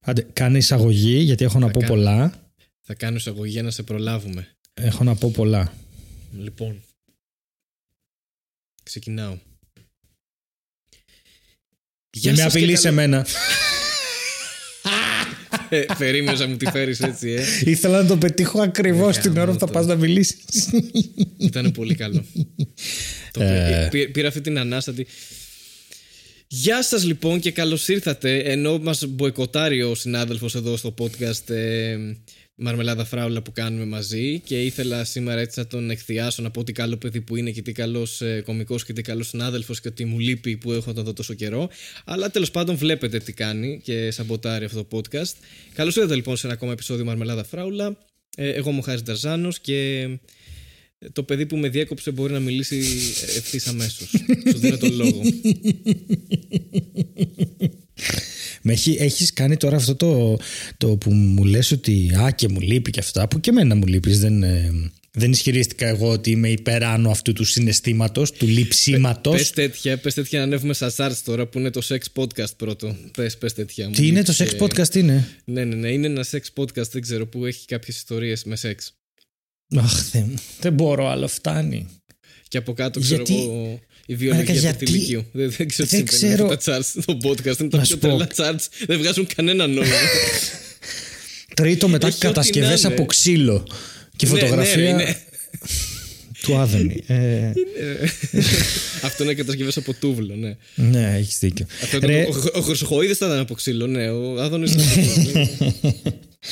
Άντε, κάνε εισαγωγή γιατί έχω να Θα πω κάνω. πολλά. Θα κάνω εισαγωγή για να σε προλάβουμε. Έχω να πω πολλά. Λοιπόν. Ξεκινάω. Για με σας και απειλείς καλώ- σε μένα. Ε, Περίμενες να μου τη φέρεις έτσι, ε. Ήθελα να το πετύχω ακριβώς Ε, την ώρα που θα γάμο πας το. να μιλήσεις. Ήταν πολύ καλό. το Ε. πή- πήρα αυτή την ανάστατη. Γεια σας λοιπόν και καλώς ήρθατε ενώ μας μποϊκοτάρει ο συνάδελφος εδώ στο podcast ε, Μαρμελάδα Φράουλα που κάνουμε μαζί και ήθελα σήμερα έτσι να τον εκθιάσω να πω τι καλό παιδί που είναι και τι καλός ε, κομικός και τι καλός συνάδελφος και ότι μου λείπει που έχω εδώ τόσο καιρό. Αλλά τέλος πάντων βλέπετε τι κάνει και σαμποτάρει αυτό το podcast. Καλώς ήρθατε λοιπόν σε ένα ακόμα επεισόδιο Μαρμελάδα Φράουλα. Ε, εγώ είμαι ο Χάρης Νταρζάνος και το παιδί που με διέκοψε μπορεί να μιλήσει ευθύς αμέσως. Σου δίνω τον λόγο. Με έχει, έχεις κάνει τώρα αυτό το, το που μου λες ότι α και μου λείπει και αυτά που και εμένα μου λείπεις δεν, ε, δεν ισχυρίστηκα εγώ ότι είμαι υπεράνω αυτού του συναισθήματος του λειψίματος Πε τέτοια, πες τέτοια να ανέβουμε στα charts τώρα που είναι το sex podcast πρώτο. Πες πες τέτοια. Μου Τι είναι το λείπει sex και- podcast είναι; Ναι, ναι, ναι. Είναι ένα sex podcast, δεν ξέρω, που έχει κάποιες ιστορίες με σεξ. Αχ Θεέ μου, δεν μπορώ άλλο φτάνει Και από κάτω ξέρω Γιατί- εγώ η βιολογία του γιατί- θηλυκείου. Δεν, δεν ξέρω τι Δεν συμβαίνει με ξέρω- αυτά τα charts στο podcast. Είναι τα Να πιο σου πω. τρελά charts. Δεν βγάζουν κανένα νόημα. Τρίτο μετά Έχει ό,τι κατασκευές να είναι. από ξύλο και Ναι, ναι, φωτογραφία είναι- του Άδωνη ε, Αυτό είναι κατασκευές από τούβλο, ναι. ναι έχεις δίκιο Αυτό Ρε, το, ο, ο Χρυσοχοίδης θα ήταν από ξύλο, ναι. Ο Άδωνης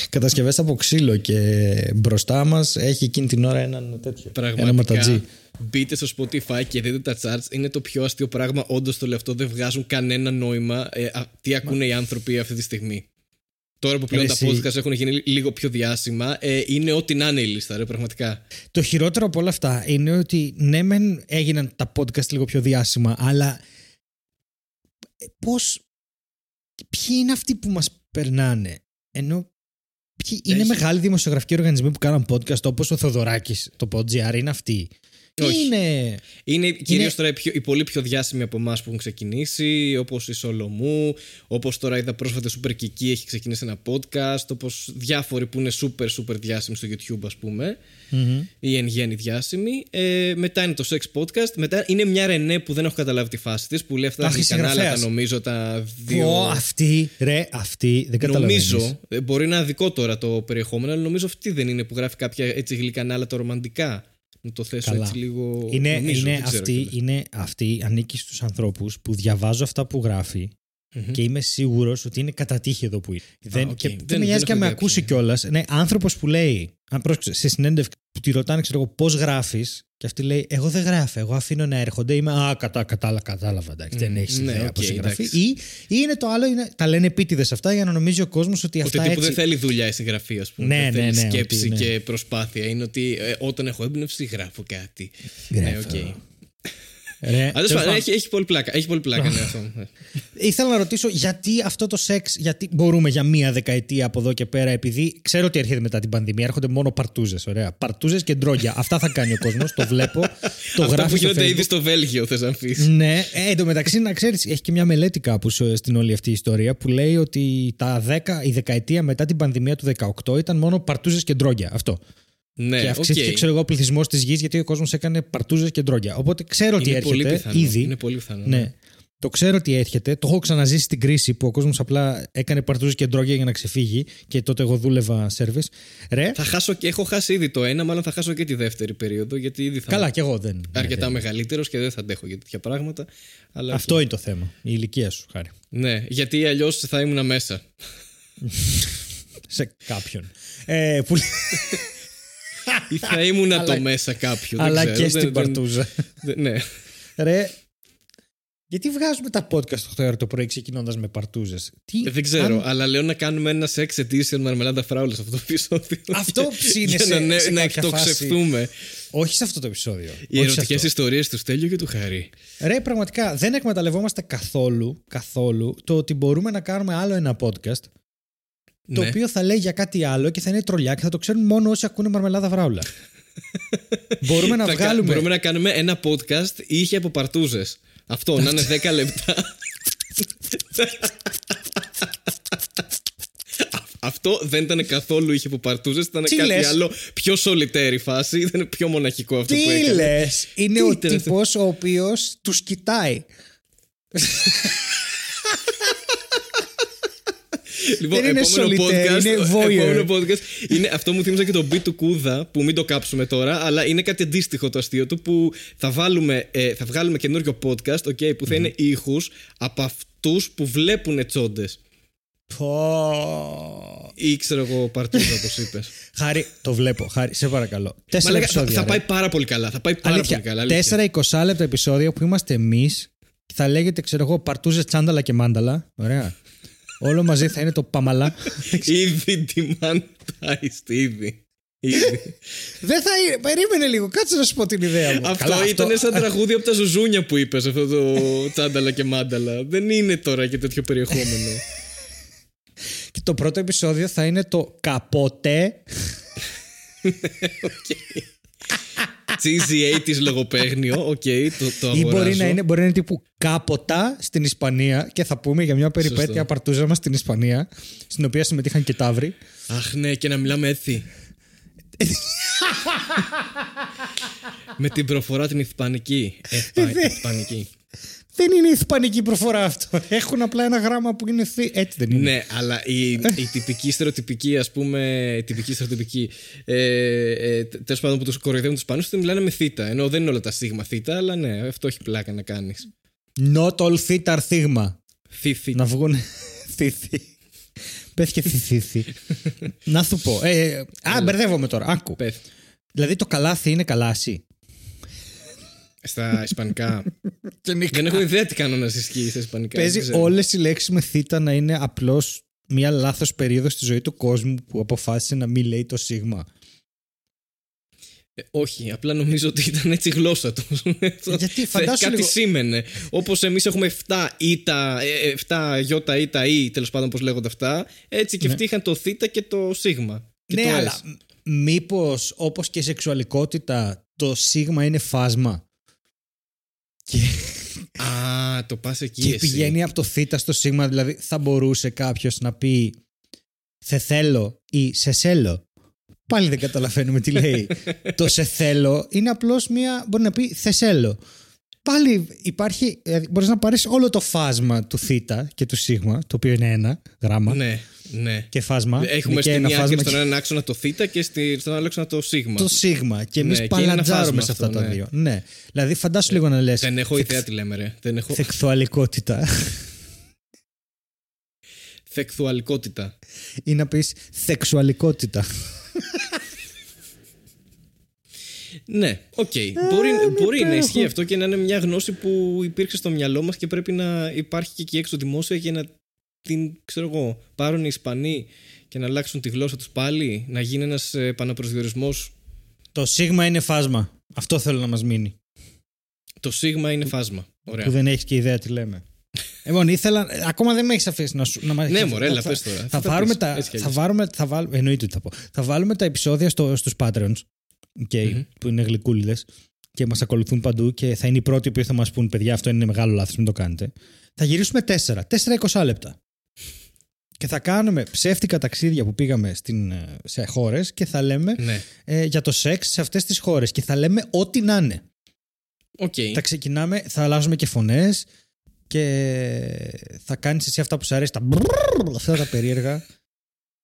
κατασκευές από ξύλο και μπροστά μας έχει εκείνη την ώρα έναν τέτοιο ένα Πραγματικά. ματατζή Μπείτε στο Spotify και δείτε τα charts. Είναι το πιο αστείο πράγμα. Όντως το λέω αυτό. Δεν βγάζουν κανένα νόημα. Ε, α, τι ακούνε οι άνθρωποι αυτή τη στιγμή. Τώρα που πλέον Ρε, τα εσύ. podcast έχουν γίνει λίγο πιο διάσημα, ε, είναι ό,τι να είναι η λίστα, ρε, πραγματικά. Το χειρότερο από όλα αυτά είναι ότι ναι, μεν έγιναν τα podcast λίγο πιο διάσημα, αλλά ε, πώς. Ποιοι είναι αυτοί που μας περνάνε, ενώ. Ποιοι είναι Έχει. μεγάλοι δημοσιογραφικοί οργανισμοί που κάναν podcast όπως ο Θοδωράκης, το PodGR, είναι αυτοί; Ποιοι Όχι. είναι; Είναι κυρίως τώρα οι, πιο, οι πολύ πιο διάσημοι από εμάς που έχουν ξεκινήσει, όπως η Σολομού, όπως τώρα είδα πρόσφατα η Super Kiki έχει ξεκινήσει ένα podcast, όπως διάφοροι που είναι super super διάσημοι στο YouTube, ας πούμε, ή εν γέννη διάσημοι. Ε, μετά είναι το Sex Podcast. Μετά είναι μια Ρενέ που δεν έχω καταλάβει τη φάση της, που λέει αυτά Αχ, τα η κανάλα, τα συγγραφέας. νομίζω τα δύο. Πω, αυτή, ρε, αυτή, δεν καταλαβαίνεις. Νομίζω, ε, μπορεί να είναι δικό τώρα το περιεχόμενο, αλλά νομίζω αυτή δεν είναι που γράφει κάποια έτσι γλυκά κανάλα τα ρομαντικά. Να το θέσω Καλά. έτσι λίγο. Είναι, νομίζω, είναι, δεν ξέρω αυτή, κιόλας. είναι αυτή, ανήκει στους ανθρώπους που διαβάζω αυτά που γράφει Μμμ. και είμαι σίγουρος ότι είναι κατά τύχη εδώ που είναι. δεν, οκ. Και Δεν- δεν, δεν με νοιάζει και έχω να με ιδέα ακούσει ποια κιόλας. Ναι, άνθρωπος που λέει, αν πρόσεξε, σε συνέντευξη που τη ρωτάνε, ξέρω εγώ, πώς γράφεις και αυτή λέει, εγώ δεν γράφω, εγώ αφήνω να έρχονται, είμαι, α, κατά, κατάλα, κατάλαβα, εντάξει, δεν έχεις ναι, ιδέα οκ, πώς γράφει. εντάξει. Ή, ή είναι το άλλο, είναι, τα λένε επίτηδες αυτά για να νομίζει ο κόσμος ότι Ότι αυτά τύπου έτσι... δεν θέλει δουλειά η συγγραφή, ας πούμε. Ναι, δεν ναι, θέλει ναι, σκέψη ότι, ναι. και προσπάθεια. Είναι ότι ε, όταν έχω έμπνευση, γράφω κάτι. Γράφω. Ναι, οκ. Ρε, Τέλο τέλος πάντων, πάντων, έχει, έχει πολύ πλάκα. Έχει πολύ πλάκα, ναι, αυτό. Ήθελα να ρωτήσω γιατί αυτό το σεξ, γιατί μπορούμε για μία δεκαετία από εδώ και πέρα, επειδή ξέρω ότι έρχεται μετά την πανδημία, έρχονται μόνο παρτούζες. Ωραία. Παρτούζες και ντρόγια. Αυτά θα κάνει ο κόσμος. Το βλέπω. Το Αυτά γράφει που στο γίνονται ήδη Facebook. στο Βέλγιο, θες να πεις. Ναι, ε, εν τω μεταξύ να ξέρεις, έχει και μια μελέτη κάπου σε- στην όλη αυτή η ιστορία που λέει ότι τα 10, η δεκαετία μετά την πανδημία του 18 ήταν μόνο παρτούζες και ντρόγια. Αυτό. Ναι, και οκ. αυξήθηκε, ξέρω εγώ, ο πληθυσμός της γης γιατί ο κόσμος έκανε παρτούζες και ντρόγια. Οπότε ξέρω ότι Είναι πολύ έρχεται πιθανό. ήδη. Είναι πολύ πιθανό. Ναι. Το ξέρω ότι έρχεται. Το έχω ξαναζήσει στην κρίση που ο κόσμος απλά έκανε παρτούζες και ντρόγια για να ξεφύγει και τότε εγώ δούλευα service. Ρε. Θα χάσω και έχω χάσει ήδη το ένα, μάλλον θα χάσω και τη δεύτερη περίοδο, γιατί ήδη θα Καλά, κι εγώ δεν. είμαι αρκετά δεν- μεγαλύτερος και δεν θα αντέχω για τέτοια πράγματα. Αλλά Αυτό είναι το θέμα. Η ηλικία σου, χάρη. Ναι, γιατί αλλιώς θα ήμουν μέσα. Σε κάποιον. ε, που... Ή θα ήμουν Αλλά- το μέσα κάποιου. δεν Αλλά ξέρω, και δεν- στην δεν- παρτούζα. δεν- Ναι. Ρε. Γιατί βγάζουμε τα podcast 8 ώρα το πρωί ξεκινώντας με παρτούζες; Τι... Ε, Δεν ξέρω, αν- αλλά λέω να κάνουμε ένα sex edition μαρμελάδα φράουλα σε αυτό το επεισόδιο. Αυτό Για είναι σε- να, ναι, σε να κάποια εκτοξευτούμε. Όχι σε αυτό το επεισόδιο. Οι Όχι σε ερωτικές αυτό. ιστορίες του Στέλιου και του Χαρή. Ρε, πραγματικά δεν εκμεταλλευόμαστε καθόλου, καθόλου το ότι μπορούμε να κάνουμε άλλο ένα podcast το Ναι. οποίο θα λέει για κάτι άλλο και θα είναι τρολιά και θα το ξέρουν μόνο όσοι ακούνε μαρμελάδα βράουλα. μπορούμε να Θα κα- βγάλουμε. Μπορούμε να κάνουμε ένα podcast είχε από παρτούζες. Αυτό, να είναι 10 λεπτά. Αυτό δεν ήταν καθόλου είχε που παρτούζες, ήταν Τι κάτι λες; άλλο πιο solitary φάση. Ήταν πιο μοναχικό αυτό που Τι έκανε. λες! Είναι Τι ο ήταν αυτό; τύπο ο οποίος τους κοιτάει. Λοιπόν, Δεν είναι επόμενο solitaire, podcast, είναι voyeur. επόμενο podcast είναι, αυτό μου θύμιζε και το beat του Κούδα που μην το κάψουμε τώρα, αλλά είναι κάτι αντίστοιχο το αστείο του που θα, βάλουμε, ε, θα βγάλουμε καινούριο podcast okay, που θα είναι ήχους από αυτούς που βλέπουν τσόντες. Πω. Ή ξέρω εγώ παρτούζα όπως είπες. Χάρη, το βλέπω. Χάρη, σε παρακαλώ. Τέσσερα Μα λέγα, θα, επεισόδια. θα ρε. πάει πάρα πολύ καλά. Θα πάει πάρα Αλήθεια, πολύ καλά. αλήθεια. Τέσσερα 20 λεπτά επεισόδια που είμαστε εμείς. Θα λέγεται, ξέρω εγώ, παρτούζες τσάνταλα και μάνταλα. Ωραία. Όλο μαζί θα είναι το παμαλά. Ήδη demonetized, ήδη. Ήδη. Δεν θα είναι. Περίμενε λίγο, κάτσε να σου πω την ιδέα μου. αυτό Καλά, ήταν σαν τραγούδι από τα ζουζούνια που είπες αυτό το τσάνταλα και μάνταλα. Δεν είναι τώρα και τέτοιο περιεχόμενο. Και το πρώτο επεισόδιο θα είναι το καπότε. Cheesy 80s λογοπαίγνιο, οκ, το, το Ή μπορεί αγοράζω. να, είναι, μπορεί να είναι τύπου κάποτα στην Ισπανία και θα πούμε για μια περιπέτεια Σωστό. παρτούζα μα στην Ισπανία, στην οποία συμμετείχαν και ταύροι. Αχ ναι, και να μιλάμε έτσι. Με την προφορά την ισπανική. Εσπα... Ισπανική. Δεν είναι ισπανική προφορά αυτό. Έχουν απλά ένα γράμμα που είναι θη. Έτσι δεν είναι. Ναι, αλλά η, η τυπική στερεοτυπική, ας πούμε. Η τυπική στερεοτυπική. Ε, ε, Τέλος πάντων που τους κοροϊδεύουν τους Ισπανούς, την μιλάνε με θήτα. Ενώ δεν είναι όλα τα σίγμα θήτα, αλλά ναι, αυτό έχει πλάκα να κάνεις. Not all theta are θίγμα. Θήθη. Να βγουν θήθη. Πες και θηθήθη. να σου πω. Ε, α, μπερδεύομαι τώρα. Άκου. Πες. Δηλαδή το καλάθι είναι καλάσι. Στα Ισπανικά. δεν έχω ιδέα τι κανόνα ισχύει στα Ισπανικά. δεν Παίζει ξέρω. όλες οι λέξεις με θήτα να είναι απλώς μια λάθος περίοδος στη ζωή του κόσμου που αποφάσισε να μην λέει το σίγμα. Ε, όχι, απλά νομίζω ότι ήταν έτσι η γλώσσα του. Γιατί, φαντάσου Κάτι λίγο- σήμαινε. Όπως εμείς έχουμε 7 ήτα, 7 γιώτα ήτα ή τέλος πάντων πώς λέγονται αυτά, έτσι και αυτοί είχαν το θ και το σίγμα. Και ναι, το αλλά S. μήπως όπως και η σεξουαλικότητα το σίγμα είναι φάσμα; Και, Α, το πας εκεί. και εσύ. πηγαίνει από το θ στο σίγμα, δηλαδή θα μπορούσε κάποιος να πει Θε θέλω ή σε θέλω. Πάλι δεν καταλαβαίνουμε τι λέει. το σε θέλω είναι απλώς μία. Μπορεί να πει θε θέλω. Πάλι υπάρχει. Δηλαδή μπορείς να πάρεις όλο το φάσμα του θ και του σίγμα, το οποίο είναι ένα γράμμα. Ναι, ναι. Και φάσμα. Έχουμε είναι και στη ένα μία φάσμα άκρη και- στον έναν άξονα το θ και στη, στον άλλο άξονα το σίγμα. το σίγμα. Και εμείς Ναι, και είναι ένα παλατζάρουμε φάσμα σε αυτά αυτό, τα ναι. δύο. Ναι. Δηλαδή, φαντάσου λίγο να λες. Δεν έχω ιδέα τι λέμε, ρε. Δεν έχω. Θεκθουαλικότητα. Θεκθουαλικότητα. ή να πεις θεξουαλικότητα. Ναι, οκ. Μπορεί, μπορεί να υπέροχο. ισχύει αυτό και να είναι μια γνώση που υπήρξε στο μυαλό μας και πρέπει να υπάρχει και εκεί έξω δημόσια για να την, ξέρω εγώ, πάρουν οι Ισπανοί και να αλλάξουν τη γλώσσα τους πάλι, να γίνει ένας επαναπροσδιορισμό. το σίγμα είναι φάσμα. Αυτό θέλω να μας μείνει. Το σίγμα είναι φάσμα. Ωραία. Που δεν έχεις και ιδέα τι λέμε. Λοιπόν, ήθελα. Ακόμα δεν με έχεις αφήσει να σου. Να μας- Ναι, μωρέ, έλα, θα- πες τώρα. Θα, Θα τα βάλουμε πεις, τα. έτσι κι Θα αλλιώς. βάλουμε, θα βάλουμε, εννοείται ότι θα πω. Θα βάλουμε τα επεισόδια στο, στους Patreons. Okay, Μμμ. Που είναι γλυκούλιδες και μας ακολουθούν παντού και θα είναι οι πρώτοι που θα μας πούν: Παιδιά, αυτό είναι μεγάλο λάθος, μην το κάνετε. Θα γυρίσουμε 4. 4-20 λεπτά. Και θα κάνουμε ψεύτικα ταξίδια που πήγαμε στην, ε, σε χώρες και θα λέμε Ναι. ε, για το σεξ σε αυτές τις χώρες. Και θα λέμε ό,τι να είναι. Οκ. Θα ξεκινάμε, θα αλλάζουμε και φωνές και θα κάνεις εσύ αυτά που σου αρέσει, τα μπρρρρ, αυτά τα περίεργα.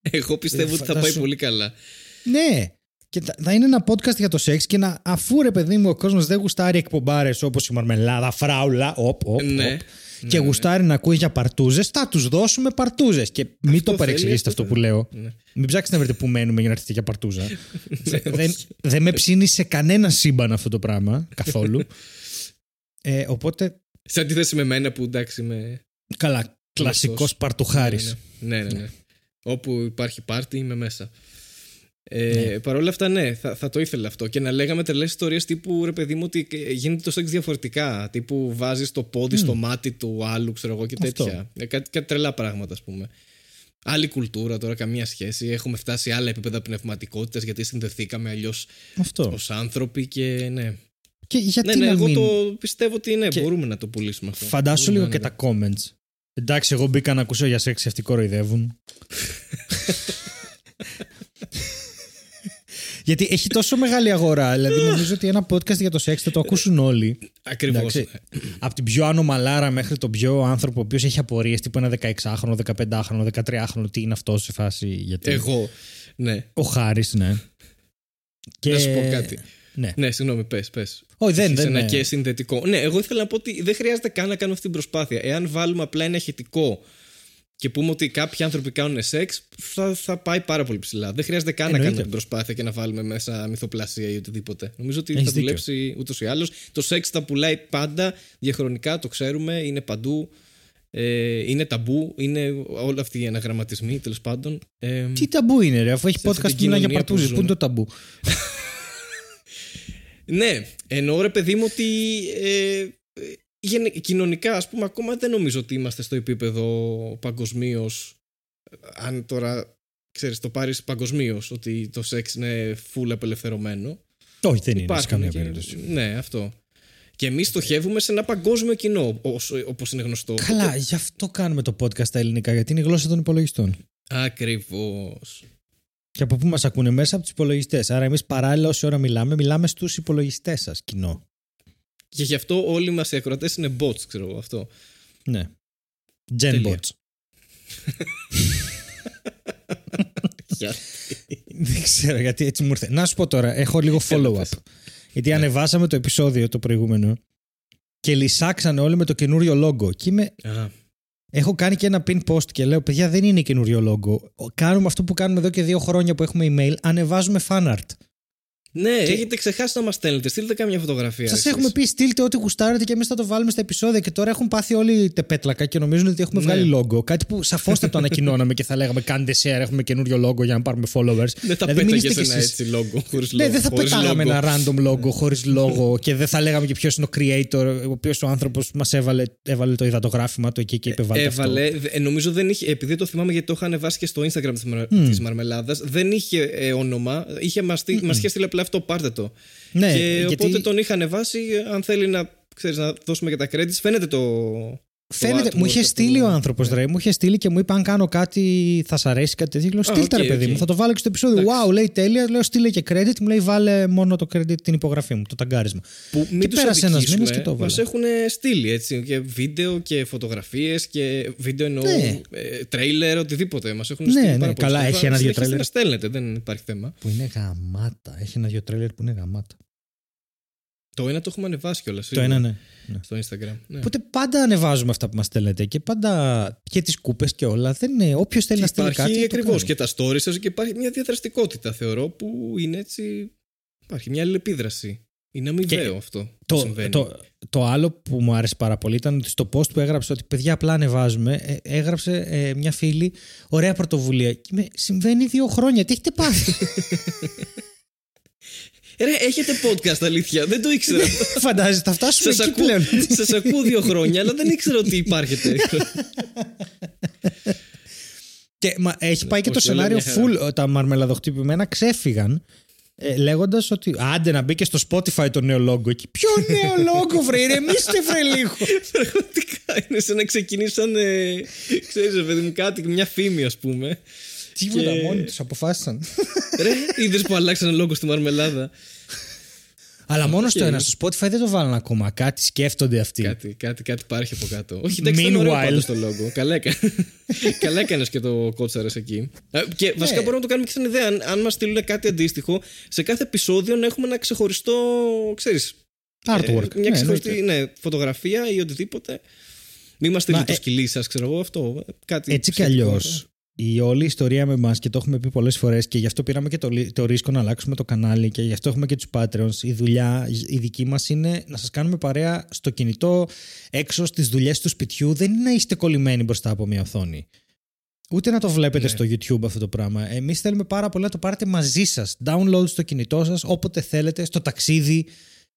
Εγώ πιστεύω ότι θα πάει φαντάσου- πολύ καλά. ναι. Και θα- θα είναι ένα podcast για το σεξ και να αφού ρε παιδί μου ο κόσμο δεν γουστάρει εκπομπάρε όπω η Μαρμελάδα, Φράουλα, οπ, οπ, Ναι. οπ, και γουστάρει να ακούει για παρτούζες, θα τους δώσουμε παρτούζες. Και μην Αυτό το παρεξηγήσετε θέλει, αυτό που λέω. Ναι. Μην ψάξετε να βρείτε που μένουμε για να έρθετε για παρτούζα. δεν, δεν με ψήνει σε κανένα σύμπαν αυτό το πράγμα καθόλου. ε, οπότε, Σε αντίθεση με μένα που εντάξει είμαι. καλά, κλασικός Γνωστός. παρτουχάρη. Ναι, ναι, ναι. ναι. Όπου υπάρχει πάρτι είμαι μέσα. Ε, Παρ' όλα αυτά, ναι, θα, θα το ήθελα αυτό. Και να λέγαμε τρελές ιστορίες τύπου ρε παιδί μου ότι γίνεται το σεξ διαφορετικά. Τύπου βάζεις το πόδι στο μάτι του άλλου, ξέρω εγώ και Αυτό. τέτοια. Ε, κάτι, κάτι τρελά πράγματα, ας πούμε. Άλλη κουλτούρα τώρα, καμία σχέση. Έχουμε φτάσει σε άλλα επίπεδα πνευματικότητας γιατί συνδεθήκαμε αλλιώς Αυτό. ως άνθρωποι και ναι. Και γιατί ναι, ναι, να εγώ μην... το πιστεύω ότι ναι, Και- μπορούμε να το πουλήσουμε αυτό. Φαντάσου Μπορούμε λίγο να και είναι. τα comments. Εντάξει, εγώ μπήκα να ακούσω για σεξ, αυτοί κοροϊδεύουν. Γιατί έχει τόσο μεγάλη αγορά. Δηλαδή, νομίζω ότι ένα podcast για το σεξ θα το ακούσουν όλοι. Ακριβώς. Από την πιο ανομαλάρα μέχρι τον πιο άνθρωπο ο οποίος έχει απορίες, τύπου ένα 16χρονο, 15χρονο, 13χρονο, τι είναι αυτός σε φάση. Γιατί... Εγώ. Ναι. Ο Χάρης, ναι. Και... Να σου πω κάτι. Ναι, ναι συγγνώμη, πες. Πες. Όχι, δεν, δεν ένα ναι. και συνδετικό. Ναι, εγώ ήθελα να πω ότι δεν χρειάζεται καν να κάνουμε αυτή την προσπάθεια. Εάν βάλουμε απλά ένα ηχητικό και πούμε ότι κάποιοι άνθρωποι κάνουν σεξ, θα, θα πάει πάρα πολύ ψηλά. Δεν χρειάζεται καν να κάνουμε την προσπάθεια και να βάλουμε μέσα μυθοπλασία ή οτιδήποτε. Νομίζω ότι Έχεις θα δουλέψει ούτως ή άλλως. Το σεξ θα πουλάει πάντα διαχρονικά, το ξέρουμε, είναι παντού. Ε, είναι ταμπού, είναι όλοι αυτοί οι αναγραμματισμοί τέλος πάντων. Ε, Τι ταμπού είναι, ρε, αφού έχει podcast που για παρτούζες. Πού είναι το ταμπού; ναι, εννοώ ρε παιδί μου ότι ε, κοινωνικά, ας πούμε, ακόμα δεν νομίζω ότι είμαστε στο επίπεδο παγκοσμίως. Αν τώρα, ξέρεις, το πάρεις παγκοσμίως ότι το σεξ είναι full απελευθερωμένο. Όχι, δεν είναι σε καμία περίπτωση. Ναι, αυτό. Και εμείς στοχεύουμε σε ένα παγκόσμιο κοινό, όπως είναι γνωστό. Καλά, γι' αυτό κάνουμε το podcast στα ελληνικά, γιατί είναι η γλώσσα των υπολογιστών. Ακριβώς. Και από πού μας ακούνε; Μέσα από τους υπολογιστές. Άρα, εμείς παράλληλα, όση ώρα μιλάμε, μιλάμε στους υπολογιστές σας, κοινό. Και γι' αυτό όλοι μας οι ακροατές είναι bots, ξέρω εγώ αυτό. Ναι. Gen bots. Δεν ξέρω γιατί έτσι μου ήρθε. Να σου πω τώρα, έχω λίγο follow-up. Γιατί ναι. ανεβάσαμε το επεισόδιο το προηγούμενο και λυσάξανε όλοι με το καινούριο logo. Και είμαι. Έχω κάνει και ένα pin post και λέω: Παιδιά, δεν είναι καινούριο logo. Κάνουμε αυτό που κάνουμε εδώ και δύο χρόνια που έχουμε email. Ανεβάζουμε fan art. Ναι, και... έχετε ξεχάσει να μας στέλνετε. Στείλτε κάμια φωτογραφία. Σας έχουμε πει, στείλτε ό,τι γουστάρετε και εμείς θα το βάλουμε στα επεισόδια. Και τώρα έχουν πάθει όλοι τεπέτλακα και νομίζουν ότι έχουμε ναι. βγάλει λόγο. Κάτι που σαφώς θα το ανακοινώναμε και θα λέγαμε: Κάντε share, έχουμε καινούριο λόγο για να πάρουμε followers. Δεν θα δηλαδή, πέταγες ένα έτσι λόγο. Χωρίς ναι, δεν θα πετάγαμε ένα random λόγο χωρίς λόγο και δεν θα λέγαμε και ποιος είναι ο creator, ο οποίος ο άνθρωπος μας έβαλε, έβαλε το υδατογράφημα του εκεί και είπε: Βάλτε Έβαλε. Αυτό. Νομίζω δεν είχε, επειδή το θυμάμαι γιατί το είχα ανεβάσει και στο Instagram της Μαρμελάδας, δεν είχε ε, όνομα. Είχε μας στείλει απλά αυτό, πάρτε το. Ναι, και γιατί... οπότε τον είχαν βάσει, αν θέλει να, ξέρεις, να δώσουμε και τα credits, φαίνεται το. Φαίνεται, μου είχε στείλει ο άνθρωπος, ναι. ρε. Μου είχε στείλει και μου είπε: Αν κάνω κάτι, θα σα αρέσει κάτι τέτοιο. Λέω: Στείλτε, okay, ρε παιδί okay. μου, θα το βάλω και στο επεισόδιο. Wow, λέει τέλεια. Λέω: Στείλε και credit. Μου λέει: Βάλε μόνο το credit την υπογραφή μου, το ταγκάρισμα. Που μην και πέρασε ένας μήνα και το βάλε. Μα έχουν στείλει έτσι. Και βίντεο και φωτογραφίες και βίντεο εννοώ. Ναι. Ε, τρέιλερ, οτιδήποτε. Μας έχουν στείλει. Ναι, ναι, καλά, έχει ένα-δύο τρέιλερ. στέλνετε, δεν υπάρχει θέμα. Που είναι γαμάτα. Έχει ένα-δύο τρέιλερ που είναι γαμάτα. Το ένα το έχουμε ανεβάσει κιόλας. Το ένα, ναι. ναι. Στο Instagram. Ναι. Οπότε πάντα ανεβάζουμε αυτά που μας στέλνετε και πάντα και τις κούπες και όλα. Δεν είναι. Όποιος θέλει να στείλει κάτι. Υπάρχει ακριβώς και τα stories σας και υπάρχει μια διαδραστικότητα, θεωρώ, που είναι έτσι. Υπάρχει μια αλληλεπίδραση. Είναι αμοιβαίο αυτό. Το, συμβαίνει. το, το άλλο που μου άρεσε πάρα πολύ ήταν ότι στο post που έγραψε ότι παιδιά απλά ανεβάζουμε, ε, έγραψε ε, μια φίλη, ωραία πρωτοβουλία. Και με, συμβαίνει δύο χρόνια. Τι έχετε πάθει; Ρε, έχετε podcast αλήθεια. Δεν το ήξερα. Φαντάζεσαι, θα φτάσουμε σας εκεί πλέον. Σας ακούω δύο χρόνια, αλλά δεν ήξερα ότι υπάρχετε. και μα, έχει πάει και το σενάριο full. Τα μαρμελαδοχτυπημένα ξέφυγαν. Ε, Λέγοντας ότι άντε να μπει και στο Spotify το νέο λόγο εκεί. Ποιο νέο λόγο, βρε, ηρεμήστε, βρε λίγο. Πραγματικά είναι σαν να ξεκινήσαν. Ε, ξέρει, παιδί μου, κάτι, μια φήμη, ας πούμε. Τίποτα, και... μόνοι τους αποφάσισαν. Ρε, είδες που αλλάξανε λόγο στη μαρμελάδα. Αλλά μόνο στο ένα. Στο Spotify δεν το βάλαν ακόμα. Κάτι σκέφτονται αυτοί. Κάτι, κάτι, κάτι υπάρχει από κάτω. Όχι, εντάξει, δεν είναι ωραίο το λόγο. Καλά, Καλά έκανες και το κότσαρε εκεί. Ε, και ναι. βασικά μπορούμε να το κάνουμε και σαν ιδέα. Αν, αν μας στείλουν κάτι αντίστοιχο, σε κάθε επεισόδιο να έχουμε ένα ξεχωριστό. ξέρεις. Artwork. Ε, μια ναι, ξεχωριστή ναι, φωτογραφία ή οτιδήποτε. Μην μας στείλει το ε, σκυλί σας, ξέρω εγώ αυτό. Κάτι έτσι κι αλλιώς η όλη ιστορία με εμάς και το έχουμε πει πολλές φορές και γι' αυτό πήραμε και το, το ρίσκο να αλλάξουμε το κανάλι και γι' αυτό έχουμε και τους Patreons. Η δουλειά, η δική μας είναι να σας κάνουμε παρέα στο κινητό, έξω στις δουλειές του σπιτιού. Δεν είναι να είστε κολλημένοι μπροστά από μια οθόνη. Ούτε να το βλέπετε ναι. στο YouTube αυτό το πράγμα. Εμείς θέλουμε πάρα πολύ να το πάρετε μαζί σας. Download στο κινητό σας όποτε θέλετε, στο ταξίδι,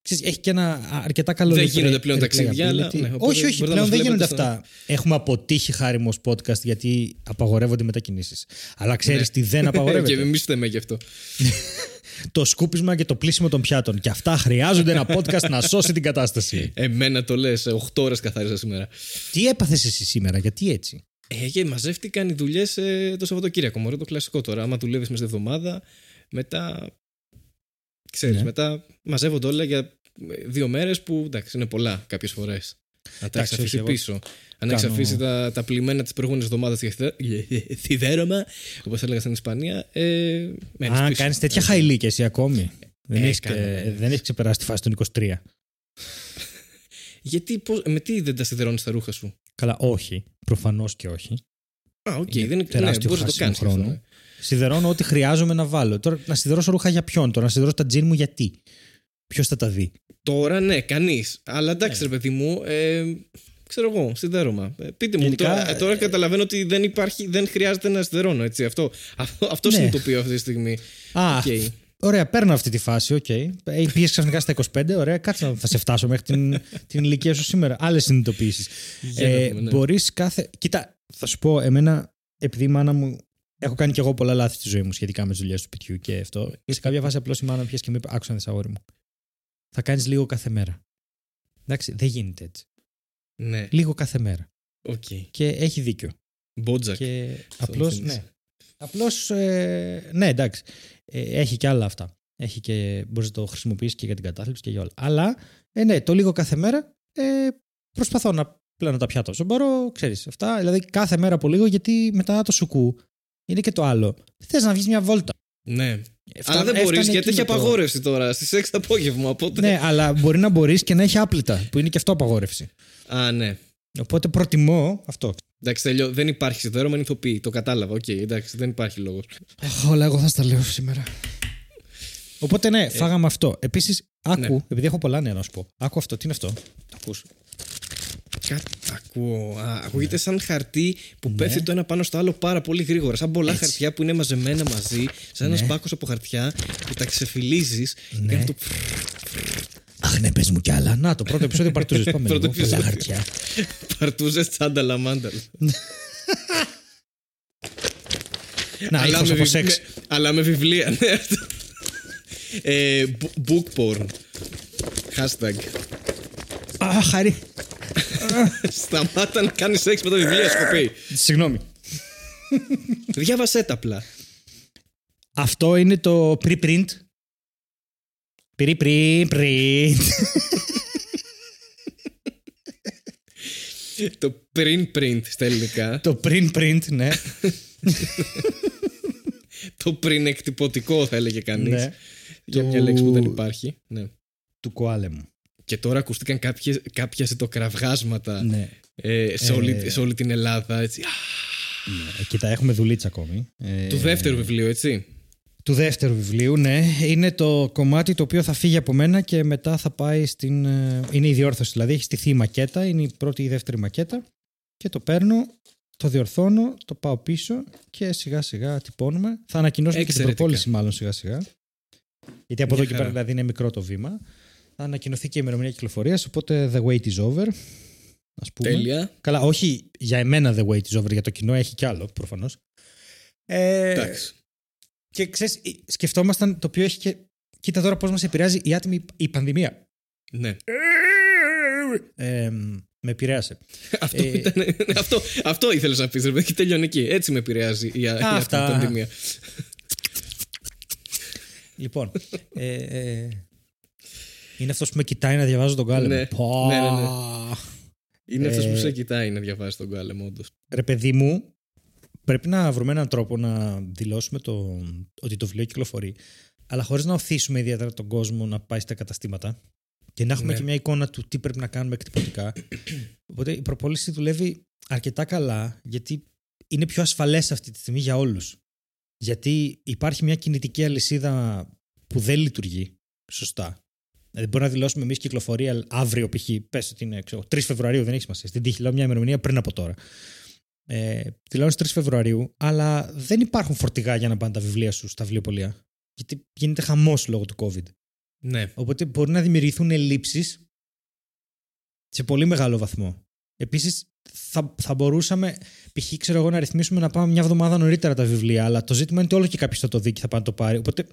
έχει και ένα αρκετά καλό Δεν γίνονται πλέον ταξίδια, αλλά. Ναι, όχι, όχι, πλέον δεν γίνονται αυτά. Έχουμε αποτύχει χάρη μου podcast γιατί απαγορεύονται μετακινήσεις. Αλλά ξέρεις ναι. τι δεν απαγορεύεται. και εμεί θέμε γι' αυτό. το σκούπισμα και το πλήσιμο των πιάτων. Και αυτά χρειάζονται ένα podcast να σώσει την κατάσταση. Εμένα το λες. 8 ώρες καθάρισα σήμερα. Τι έπαθες εσύ σήμερα, γιατί έτσι; Ε, και μαζεύτηκαν οι δουλειές ε, το Σαββατοκύριακο. Μωρέ, το κλασικό τώρα. Άμα δουλεύεις μέσα στη εβδομάδα, μετά. Ξέρεις, Ναι. μετά μαζεύονται όλα για ε, δύο μέρες που εντάξει, είναι πολλά κάποιες φορές. Να τα Εντάξει, έχει αφήσει όχι, εγώ πίσω. Αν έχεις κάνω- αφήσει τα, τα πλημμένα της προηγούμενης εβδομάδας για θυδέ- θυδέρωμα, όπως έλεγα στην Ισπανία, ε, μένεις Α, πίσω. κάνεις τέτοια χαϊλή και εσύ ακόμη. Δεν Ε, έχεις κάνω, ναι. δεν έχεις ξεπεράσει τη φάση των 23. Γιατί, πώς, με τι δεν τα σιδερώνεις τα ρούχα σου; Καλά, όχι. Προφανώς και όχι. Α, οκ, Είναι δεν είναι τεράστιο ναι, μπορείς να το χάσιμο κάνεις χρόνο. αυτό, ε. Σιδερώνω ό,τι χρειάζομαι να βάλω. Τώρα να σιδερώσω ρούχα για ποιον, τώρα να σιδερώσω τα τζιν μου γιατί. Ποιος θα τα δει. Τώρα ναι, κανείς. Αλλά εντάξει, Ναι. ρε παιδί μου, ε, ξέρω εγώ, σιδέρωμα. Ε, πείτε μου, Γενικά, τώρα, ε, τώρα καταλαβαίνω ότι δεν, υπάρχει, δεν χρειάζεται να σιδερώνω. Έτσι. Αυτό, αυτό, αυτό Ναι. συνειδητοποιώ αυτή τη στιγμή. Α, Οκ. ωραία, παίρνω αυτή τη φάση. Οκ. Okay. Πήγε ξαφνικά στα 25. Ωραία, κάτσε να θα σε φτάσω μέχρι την, την ηλικία σου σήμερα. Άλλες συνειδητοποιήσεις. Για να Ε, δούμε, ναι. Μπορείς κάθε. Κοίτα, θα σου πω, εμένα, επειδή η μάνα μου. Έχω κάνει και εγώ πολλά λάθη στη ζωή μου σχετικά με τις δουλειές του σπιτιού και αυτό. Σε κάποια φάση απλώς η μάνα μου πιέσε και μου είπε: Άκου να δεις, αγόρι μου. Θα κάνεις λίγο κάθε μέρα. Εντάξει, δεν γίνεται έτσι. Ναι, Λίγο κάθε μέρα. οκ. Και έχει δίκιο. BoJack. Και Αυτό απλώς. θύμισε. Ναι. Απλώς. Ε, ναι, εντάξει. Ε, έχει και άλλα αυτά. Έχει και. Μπορείς να το χρησιμοποιήσεις και για την κατάθλιψη και για όλα. Αλλά, ε, ναι, το λίγο κάθε μέρα ε, προσπαθώ να πλένω τα πιάτα όσο μπορώ. Ξέρεις αυτά. Δηλαδή, κάθε μέρα από λίγο γιατί μετά το σουκού είναι και το άλλο. Θες να βγεις μια βόλτα. Ναι. Εφτα- Αλλά δεν μπορείς έφτανε γιατί εκεί έχει με το- απαγόρευση τώρα στις 6 το απόγευμα. Οπότε... Ναι, αλλά μπορεί να μπορείς και να έχει άπλυτα που είναι και αυτό απαγόρευση. Α, ναι. Οπότε προτιμώ αυτό. Εντάξει, τελειώ. Δεν υπάρχει σιδέρωμα, είναι ηθοποιή. Το κατάλαβα. Οκ, εντάξει, δεν υπάρχει λόγος. Όλα εγώ θα στα λέω σήμερα. Οπότε ναι, φάγαμε αυτό. Επίσης, άκου, ναι. επειδή έχω πολλά νέα να σου πω. Άκου αυτό, τι είναι αυτό; Το ακούς. Κάτι ακούω. Α, ακούγεται σαν χαρτί που Ναι. πέφτει το ένα πάνω στο άλλο πάρα πολύ γρήγορα. Σαν πολλά χαρτιά που είναι μαζεμένα μαζί, σαν Ναι. ένα πάκος από χαρτιά που τα ξεφυλίζεις. Ναι. Και αυτό. Αχ, ναι, πε μου κι άλλα. Να, το πρώτο επεισόδιο παρτούζε. Πάμε Πρώτο λίγο. Πολλά επεισόδιο. χαρτιά. Παρτούζε τσάνταλα μάνταλ. Να, αλλά, ήχος με από βι- σεξ. με- αλλά με βιβλία, ναι, αυτό. Ε, μπου- book porn. Hashtag. Α, χαρή. Σταμάτα να κάνεις σεξ με τα βιβλία, σκοπή. Συγγνώμη. Διάβασέ τα απλά. Αυτό είναι το pre-print. Pre-print. Το print print στα ελληνικά. Το print-print, ναι. το πριν εκτυπωτικό θα έλεγε κανείς. ναι. Για Του- μια λέξη που δεν υπάρχει. Ναι. Του κοάλε μου. Και τώρα ακούστηκαν κάποιες, κάποια ζητοκραυγάσματα Ναι. ε, σε, όλη, Ε. σε όλη την Ελλάδα. Έτσι. Α, ναι. Κοίτα, έχουμε δουλίτσα ακόμη. Ε, Του δεύτερου βιβλίου, έτσι. Του δεύτερου βιβλίου, ναι. Είναι το κομμάτι το οποίο θα φύγει από μένα και μετά θα πάει στην. ε, Είναι η διόρθωση. Δηλαδή έχει στηθεί η μακέτα, είναι η πρώτη ή η δεύτερη μακέτα. Και το παίρνω, το διορθώνω, το πάω πίσω και σιγά σιγά τυπώνουμε. Θα ανακοινώσουμε και την Εξαιρετικά. προπόληση, μάλλον σιγά σιγά. Γιατί από Μια εδώ και χαρά. πέρα δηλαδή είναι μικρό το βήμα. Θα ανακοινωθεί και η ημερομηνία κυκλοφορίας, οπότε the wait is over. Ας πούμε. Τέλεια. Καλά, όχι για εμένα the wait is over, για το κοινό έχει κι άλλο προφανώς. Ε, Εντάξει. και ξέρεις, σκεφτόμασταν το οποίο έχει και. Κοίτα τώρα πώς μας επηρεάζει η άτιμη η πανδημία. Ναι. Ε, με επηρέασε. αυτό, Ε, ήταν, αυτό, αυτό ήθελες να πεις, ρε παιδί, και τελειώνει εκεί. Έτσι με επηρεάζει η, η αυτή η αυτά. πανδημία. λοιπόν. Ε, ε, είναι αυτός που με κοιτάει να διαβάζω τον κάλεμο. Ναι. Πω. Ναι, ναι, ναι. Είναι αυτός που Ε, σε κοιτάει να διαβάσει τον κάλεμο, όντως. Ρε παιδί μου, πρέπει να βρούμε έναν τρόπο να δηλώσουμε το, ότι το βιβλίο κυκλοφορεί, αλλά χωρίς να οθήσουμε ιδιαίτερα τον κόσμο να πάει στα καταστήματα και να έχουμε Ναι. και μια εικόνα του τι πρέπει να κάνουμε εκτυπωτικά. Οπότε η προπόληση δουλεύει αρκετά καλά, γιατί είναι πιο ασφαλές αυτή τη στιγμή για όλους. Γιατί υπάρχει μια κινητική αλυσίδα που δεν λειτουργεί σωστά. Δηλαδή, μπορεί να δηλώσουμε εμείς κυκλοφορία αύριο, π.χ. Πες ότι είναι ξέρω, 3 Φεβρουαρίου, δεν έχει σημασία. Στην τύχη λέω μια ημερομηνία πριν από τώρα. Ε, δηλώνεις 3 Φεβρουαρίου, αλλά δεν υπάρχουν φορτηγά για να πάνε τα βιβλία σου στα βιβλιοπολία. Γιατί γίνεται χαμός λόγω του COVID. Ναι. Οπότε μπορεί να δημιουργηθούν ελλείψεις σε πολύ μεγάλο βαθμό. Επίσης, θα, θα μπορούσαμε, π.χ. ξέρω εγώ, να ρυθμίσουμε να πάμε μια εβδομάδα νωρίτερα τα βιβλία, αλλά το ζήτημα είναι ότι όλο και κάποιος θα το δει και θα πάει να το πάρει. Οπότε,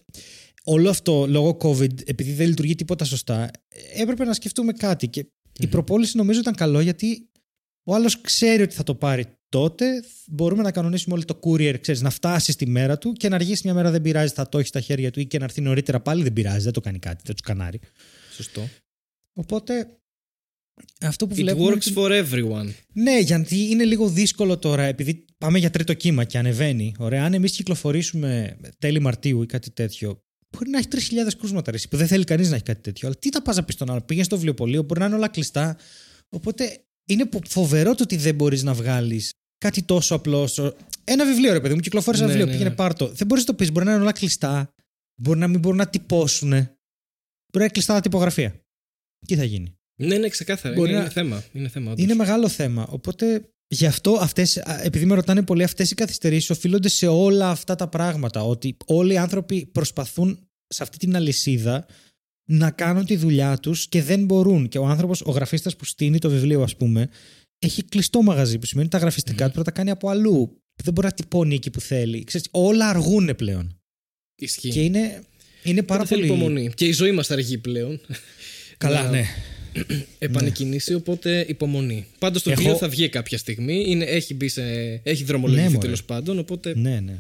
όλο αυτό λόγω COVID, επειδή δεν λειτουργεί τίποτα σωστά, έπρεπε να σκεφτούμε κάτι. Και η προπόληση νομίζω ήταν καλό γιατί Ο άλλος ξέρει ότι θα το πάρει τότε. Μπορούμε να κανονίσουμε όλοι το courier, ξέρεις, να φτάσει στη μέρα του και να αργήσει μια μέρα δεν πειράζει, θα το έχει στα χέρια του ή και να έρθει νωρίτερα πάλι δεν πειράζει, δεν το κάνει κάτι, δεν του κανάρει. Σωστό. Οπότε αυτό που It βλέπουμε. works for everyone. Ναι, γιατί είναι λίγο δύσκολο τώρα, επειδή πάμε για τρίτο κύμα και ανεβαίνει. Ωραία, αν εμείς κυκλοφορήσουμε τέλη Μαρτίου ή κάτι τέτοιο, μπορεί να έχει 3.000 κρούσματα ρε, εσύ, που δεν θέλει κανείς να έχει κάτι τέτοιο. Αλλά τι τα πας να πεις στον άλλο, πήγε στο βιβλιοπωλείο, μπορεί να είναι όλα κλειστά. Οπότε είναι πο- φοβερό το ότι δεν μπορείς να βγάλεις κάτι τόσο απλό. σο- Ένα βιβλίο, ρε παιδί μου, κυκλοφόρησε ένα Ναι, βιβλίο, ναι, πήγαινε ναι. πάρτο. Δεν μπορείς να το πεις, μπορεί να είναι όλα κλειστά. Μπορεί να μην μπορούν να τυπώσουν. Μπορεί να είναι κλειστά τα τυπογραφία. Τι θα γίνει; Ναι, ναι, ξεκάθαρα. Μπορεί Είναι, να- είναι θέμα. Είναι θέμα όντως. Είναι μεγάλο θέμα. Οπότε γι' αυτό αυτές, α, επειδή με ρωτάνε πολύ, αυτές οι καθυστερήσεις οφείλονται σε όλα αυτά τα πράγματα. Ότι όλοι οι άνθρωποι προσπαθούν σε αυτή την αλυσίδα να κάνουν τη δουλειά τους και δεν μπορούν. Και ο άνθρωπος, ο γραφίστας που στείνει το βιβλίο, ας πούμε, έχει κλειστό μαγαζί που σημαίνει ότι τα γραφιστικά Μμμ. του πρέπει να τα κάνει από αλλού. Δεν μπορεί να τυπώνει εκεί που θέλει. Ξέρεις, όλα αργούν πλέον. Ισχύει. Και είναι, είναι πάρα Οπότε θέλει πολύ. υπομονή. Και η ζωή μας αργεί πλέον. Καλά, Να ναι. Επανεκκινήσει, οπότε υπομονή. Πάντως το Έχω- βιβλίο θα βγει κάποια στιγμή. Είναι, έχει, μπει σε, έχει δρομολογηθεί Ναι, μωρέ. τέλος πάντων. Οπότε Ναι, ναι.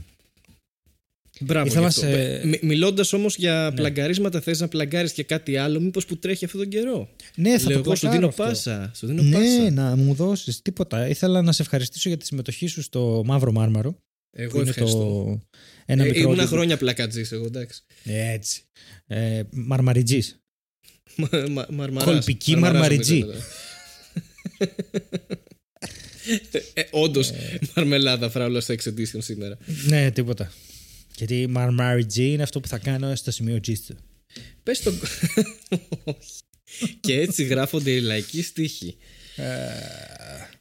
μπράβο. Ήθελα γι' αυτό. σε- Ε, μι- Μιλώντας όμως για Ναι. πλαγκαρίσματα, θες να πλαγκάρεις και κάτι άλλο, μήπως που τρέχει αυτόν τον καιρό; Ναι, θα Λέω το εγώ, σου πλακάρω δίνω αυτό. πάσα. Σου δίνω Ναι, πάσα. να μου δώσεις τίποτα. Ήθελα να σε ευχαριστήσω για τη συμμετοχή σου στο Μαύρο Μάρμαρο. που Εγώ είναι ευχαριστώ. το. Ένα Ε, μικρό. ήμουνα audiobook. χρόνια πλακατζής εγώ, εντάξει. Έτσι. Ε, Μαρμαριτζή. Μα- μα- μαρμαράς. Κολπική Μαρμαράς, μαρμαριτζή. νομίζω, ε, όντως, μαρμελάδα φράουλα στο X Edition σήμερα. ναι, τίποτα. Γιατί η Μαρμαριτζή είναι αυτό που θα κάνω στο σημείο G του. Πες τον... Όχι. και έτσι γράφονται οι λαϊκοί στίχοι.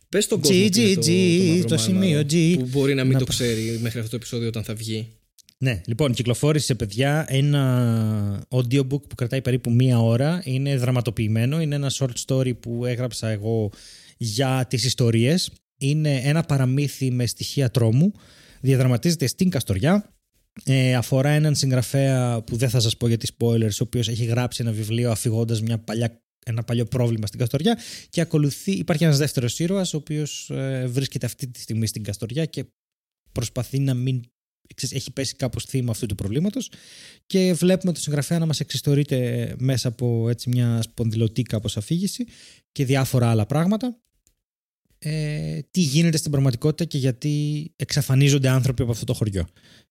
Πες τον κόσμο G, τι είναι G, το- G, το Μαύρο στο Μάρμαρο, σημείο G. Που μπορεί να μην Να το πα- ξέρει μέχρι αυτό το επεισόδιο όταν θα βγει. Ναι, λοιπόν, κυκλοφόρησε παιδιά ένα audiobook που κρατάει περίπου μία ώρα. Είναι δραματοποιημένο. Είναι ένα short story που έγραψα εγώ για τις ιστορίες. Είναι ένα παραμύθι με στοιχεία τρόμου. Διαδραματίζεται στην Καστοριά. Ε, αφορά έναν συγγραφέα που δεν θα σας πω για τις spoilers, ο οποίος έχει γράψει ένα βιβλίο αφηγώντας μια παλιά, ένα παλιό πρόβλημα στην Καστοριά και ακολουθεί, υπάρχει ένας δεύτερος ήρωας ο οποίος ε, βρίσκεται αυτή τη στιγμή στην Καστοριά και προσπαθεί να μην ξέρεις, έχει πέσει κάπως θύμα αυτού του προβλήματος και βλέπουμε τον συγγραφέα να μας εξιστορείται μέσα από έτσι μια σπονδυλωτή κάπως αφήγηση και διάφορα άλλα πράγματα ε, τι γίνεται στην πραγματικότητα και γιατί εξαφανίζονται άνθρωποι από αυτό το χωριό.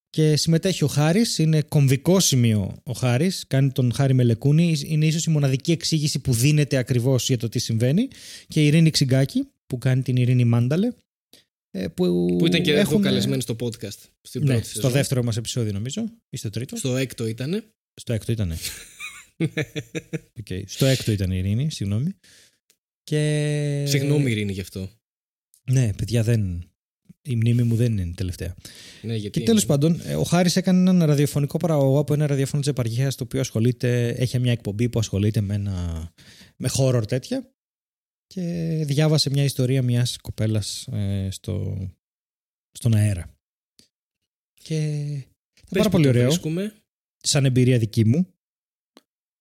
Και συμμετέχει ο Χάρης, είναι κομβικό σημείο ο Χάρης, κάνει τον Χάρη Μελεκούνη, είναι ίσως η μοναδική εξήγηση που δίνεται ακριβώς για το τι συμβαίνει και η Ειρήνη Ξυγκάκη που κάνει την Ειρήνη Μάνταλε ε, που, Που ήταν και εγώ έχουν- καλεσμένη στο podcast. Στην ναι, πρώτη στο σεζόν. δεύτερο μας επεισόδιο νομίζω ή στο τρίτο. Στο έκτο ήτανε. Στο έκτο ήταν. Στο έκτο ήταν η Ειρήνη, συγγνώμη. Και... Συγγνώμη Ειρήνη γι' αυτό. Ναι, παιδιά δεν... Η μνήμη μου δεν είναι τελευταία. Ναι, γιατί Και τέλος είναι- πάντων, ε, ο Χάρης έκανε έναν ραδιοφωνικό παραγωγό από ένα ραδιόφωνο της επαρχίας, το οποίο ασχολείται, έχει μια εκπομπή που ασχολείται με, ένα, με horror τέτοια. Και διάβασε μια ιστορία μιας κοπέλας στο, στον αέρα. Και ήταν Πες πάρα που πολύ το ωραίο, βρίσκουμε. σαν εμπειρία δική μου.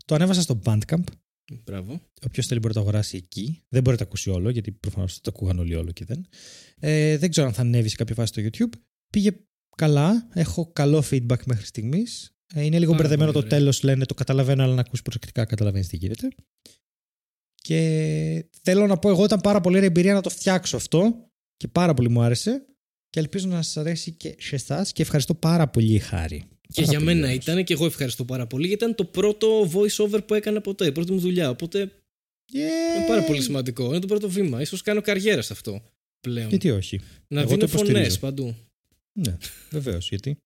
Το ανέβασα στο Bandcamp. Μπράβο. Όποιος θέλει μπορεί να το αγοράσει εκεί. Δεν μπορεί να το ακούσει όλο, γιατί προφανώς το ακούγαν όλοι όλο και δεν. Ε, δεν ξέρω αν θα ανέβει σε κάποια φάση στο YouTube. Πήγε καλά. Έχω καλό feedback μέχρι στιγμής. Ε, είναι λίγο Πάρα μπερδεμένο το πολύ ωραία. τέλος, λένε. Το καταλαβαίνω, αλλά να ακούσει προσεκτικά, καταλαβαίνεις τι γίνεται. Και θέλω να πω, εγώ ήταν πάρα πολύ ωραία εμπειρία να το φτιάξω αυτό και πάρα πολύ μου άρεσε. Και ελπίζω να σας αρέσει και σε εσάς και ευχαριστώ πάρα πολύ, Χάρη. Και Πάρα για πολύ μένα ωραίος. ήταν και εγώ ευχαριστώ πάρα πολύ γιατί ήταν το πρώτο voice over που έκανα ποτέ, η πρώτη μου δουλειά. Οπότε είναι Yay! πάρα πολύ σημαντικό. Είναι το πρώτο βήμα. σω κάνω καριέρα σε αυτό πλέον. Γιατί όχι. Να Εγώ δίνω το φωνές υποστηρίζω. παντού. Ναι, βεβαίως. Γιατί;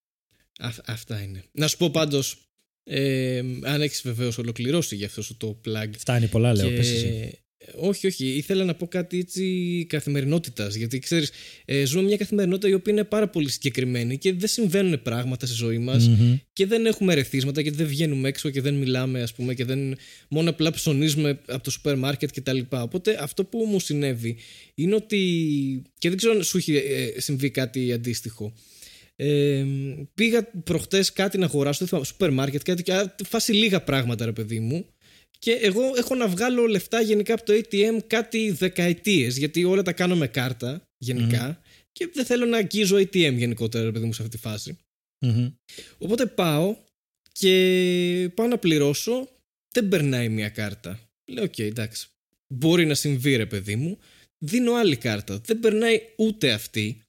Α, αυτά είναι. Να σου πω πάντως, ε, αν έχεις βεβαίως ολοκληρώσει για αυτός σου το plug. Φτάνει πολλά, λέω. και- Πες εσύ. όχι, όχι. Ήθελα να πω κάτι έτσι καθημερινότητας. Γιατί ξέρεις, ε, ζούμε μια καθημερινότητα η οποία είναι πάρα πολύ συγκεκριμένη και δεν συμβαίνουν πράγματα στη ζωή μας Μμμ. και δεν έχουμε ρεθίσματα και δεν βγαίνουμε έξω και δεν μιλάμε, ας πούμε, και δεν, μόνο απλά ψωνίζουμε από το σούπερ μάρκετ κτλ. Οπότε αυτό που μου συνέβη είναι ότι. και δεν ξέρω αν σου έχει ε, συμβεί κάτι αντίστοιχο. Ε, πήγα προχτές κάτι να αγοράσω, δεν θυμάμαι, σούπερ μάρκετ, κάτι και α, φάση λίγα πράγματα ρε παιδί μου Και εγώ έχω να βγάλω λεφτά γενικά από το ATM κάτι δεκαετίες, γιατί όλα τα κάνω με κάρτα γενικά. Και δεν θέλω να αγγίζω ATM γενικότερα, παιδί μου, σε αυτή τη φαση Οπότε πάω και πάω να πληρώσω. Δεν περνάει μια κάρτα. Λέω, οκ, εντάξει. Μπορεί να συμβεί, ρε παιδί μου. Δίνω άλλη κάρτα. Δεν περνάει ούτε αυτή.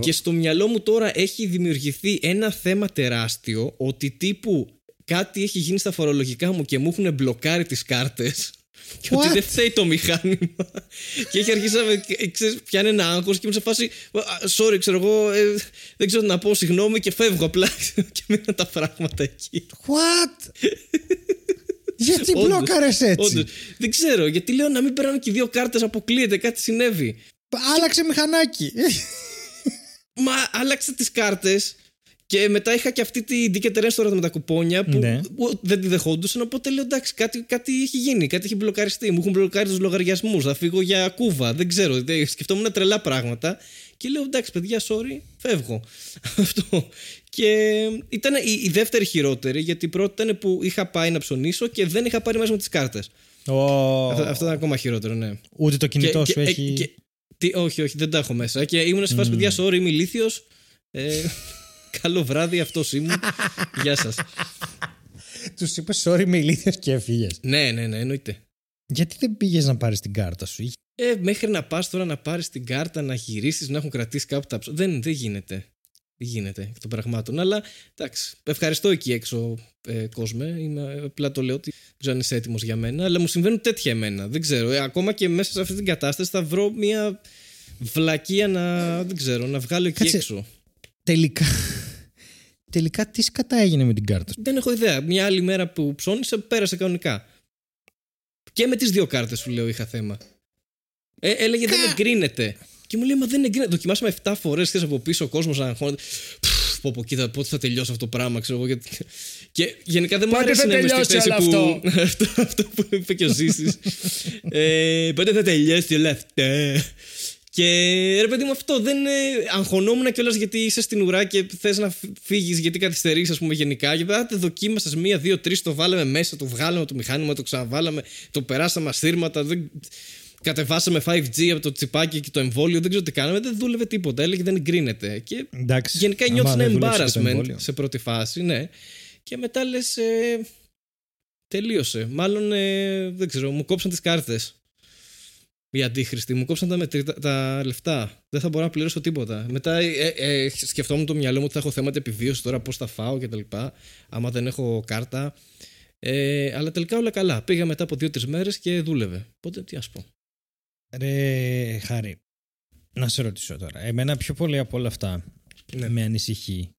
Και στο μυαλό μου τώρα έχει δημιουργηθεί ένα θέμα τεράστιο ότι τύπου κάτι έχει γίνει στα φορολογικά μου και μου έχουν μπλοκάρει τις κάρτες και ότι δεν φταίει το μηχάνημα. Και έχει αρχίσει να με ξέρεις, πιάνει ένα άγχος και είμαι σε φάση sorry ξέρω εγώ ε, δεν ξέρω τι να πω συγγνώμη και φεύγω απλά και μείναν τα πράγματα εκεί. What? γιατί μπλόκαρες έτσι; όντως. δεν ξέρω γιατί λέω να μην περνάνε και δύο κάρτες αποκλείεται κάτι συνέβη. Άλλαξε μηχανάκι Μα άλλαξε τις κάρτες και μετά είχα και αυτή την Ticket τώρα με τα κουπόνια που Ναι. δεν τη δεχόντουσαν. Οπότε λέω εντάξει, κάτι, κάτι έχει γίνει, κάτι έχει μπλοκαριστεί. Μου έχουν μπλοκάρει τους λογαριασμούς. Θα φύγω για κούβα. Δεν ξέρω. δεν- Σκεφτόμουν τρελά πράγματα. Και λέω εντάξει, παιδιά, sorry, φεύγω. Αυτό. Και ήταν η, η δεύτερη χειρότερη, γιατί η πρώτη ήταν που είχα πάει να ψωνίσω και δεν είχα πάρει μέσα μου τις κάρτες. Ω, Αυτό, αυτό ήταν ακόμα χειρότερο, ναι. Ούτε το κινητό Και- σου και- έχει. ε, και- τι, όχι, όχι, δεν τα έχω μέσα. Και ήμουν σε φάση, παιδιά, sorry, είμαι ηλίθιος. Ε, καλό βράδυ, αυτός ήμουν. Γεια σας. Τους είπες sorry με ηλίθιος και έφυγες. ναι, ναι, ναι, εννοείται. Γιατί δεν πήγες να πάρεις την κάρτα σου, είχε- Ε, μέχρι να πας τώρα να πάρεις την κάρτα, να γυρίσεις, να έχουν κρατήσει κάπου τα ψ... Δεν, δεν γίνεται. Δεν γίνεται εκ των πραγμάτων. Αλλά εντάξει, ευχαριστώ εκεί έξω, ε, κόσμε. Είμαι, απλά το λέω ότι δεν ξέρω αν είσαι έτοιμος για μένα. Αλλά μου συμβαίνουν τέτοια εμένα. Δεν ξέρω. Ε, ακόμα και μέσα σε αυτή την κατάσταση θα βρω μια βλακεία να, δεν ξέρω, να βγάλω εκεί Κάτσε. έξω. Τελικά. Τελικά τι σκατά έγινε με την κάρτα σου; Δεν έχω ιδέα. Μια άλλη μέρα που ψώνισε, πέρασε κανονικά. Και με τις δύο κάρτες σου λέω είχα θέμα. Ε, έλεγε δεν εγκρίνεται. Και μου λέει, Μα δεν εγκρίνεται. Δοκιμάσαμε 7 φορές και από πίσω ο κόσμος να αγχώνεται. Πφ, Πω, πω, κοίτα, πότε θα τελειώσει αυτό το πράγμα, ξέρω εγώ. γιατί- Και γενικά δεν μου Πότε αρέσει θα να είμαι στη τελειώσει θέση όλο που. αυτό, αυτό που είπε και ο Ζήσης. ε, πότε θα τελειώσει όλα αυτά; Και ρε παιδί μου, αυτό δεν είναι. Αγχωνόμουν κιόλας γιατί είσαι στην ουρά και θες να φύγεις γιατί καθυστερείς, ας πούμε, γενικά. Και μετά δοκίμασες μία, δύο, τρεις, το βάλαμε μέσα, το βγάλαμε το μηχάνημα, το ξαναβάλαμε, το περάσαμε ασύρματα. Δεν... Κατεβάσαμε 5G από το τσιπάκι και το εμβόλιο, δεν ξέρω τι κάναμε, δεν δούλευε τίποτα. Έλεγε δεν εγκρίνεται. Και Εντάξει. γενικά άμα νιώθω ένα δεν δούλεψε το embarrassment εμβόλιο. σε πρώτη φάση, ναι. Και μετά λες. Ε, τελείωσε. Μάλλον ε, δεν ξέρω, μου κόψαν τις κάρτες. Οι αντίχρηστοι μου κόψαν τα, μετρητά, τα λεφτά. Δεν θα μπορώ να πληρώσω τίποτα. Μετά ε, ε, σκεφτόμουν το μυαλό μου ότι θα έχω θέματα επιβίωσης τώρα, πώς θα φάω κτλ. Άμα δεν έχω κάρτα. Ε, αλλά τελικά όλα καλά. Πήγα μετά από δύο-τρεις μέρες και δούλευε. Οπότε τι ας πω. Ρε, Χάρη, να σε ρωτήσω τώρα. Εμένα πιο πολύ από όλα αυτά Ναι. με ανησυχεί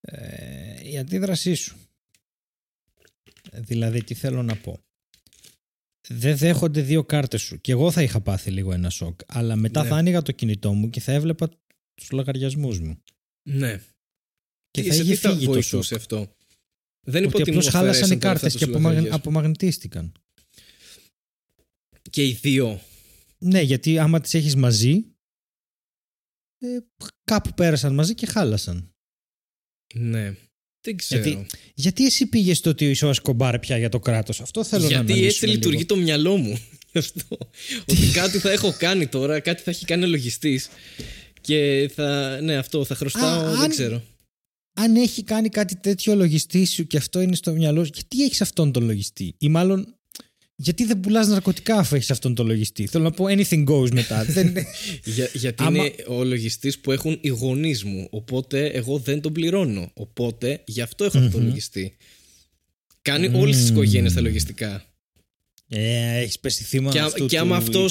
ε, η αντίδρασή σου. Δηλαδή, τι θέλω να πω. Δεν δέχονται δύο κάρτες σου. Και εγώ θα είχα πάθει λίγο ένα σοκ. Αλλά μετά Ναι. θα άνοιγα το κινητό μου και θα έβλεπα τους λογαριασμούς μου. Ναι. Και Τι- θα σε είχε τι θα φύγει το σοκ. βοηθούσε αυτό; Δεν είπα Ότι ότι μου απλώς χάλασαν αφαιρέσαν οι τα λεφτά κάρτες τους και στους απομαγ... λογαριασμούς. απομαγνητίστηκαν. Και οι δύο. Ναι, γιατί άμα τις έχεις μαζί ε, κάπου πέρασαν μαζί και χάλασαν. Ναι. Δεν ξέρω. Γιατί- Γιατί εσύ πήγες στο ότι είσαι ο Ασκομπάρ πια για το κράτος; Αυτό θέλω να Γιατί αναλύσουμε έτσι λίγο. λειτουργεί το μυαλό μου. Γι' αυτό. ότι κάτι θα έχω κάνει τώρα, κάτι θα έχει κάνει ο λογιστής και θα. Ναι, αυτό θα χρωστάω, Α, δεν αν- ξέρω. Αν έχει κάνει κάτι τέτοιο ο λογιστής σου και αυτό είναι στο μυαλό σου, γιατί έχεις αυτόν τον λογιστή; Ή μάλλον, γιατί δεν πουλάς ναρκωτικά αφού έχεις αυτόν τον λογιστή; Θέλω να πω anything goes μετά. δεν... Για, γιατί Άμα- είναι ο λογιστής που έχουν οι γονείς μου. Οπότε εγώ δεν τον πληρώνω. Οπότε γι' αυτό έχω αυτόν τον λογιστή. Κάνει όλες τις οικογένειες τα λογιστικά. ε, έχεις πέσει θύμα Και, α- αυτού και του- άμα αυτό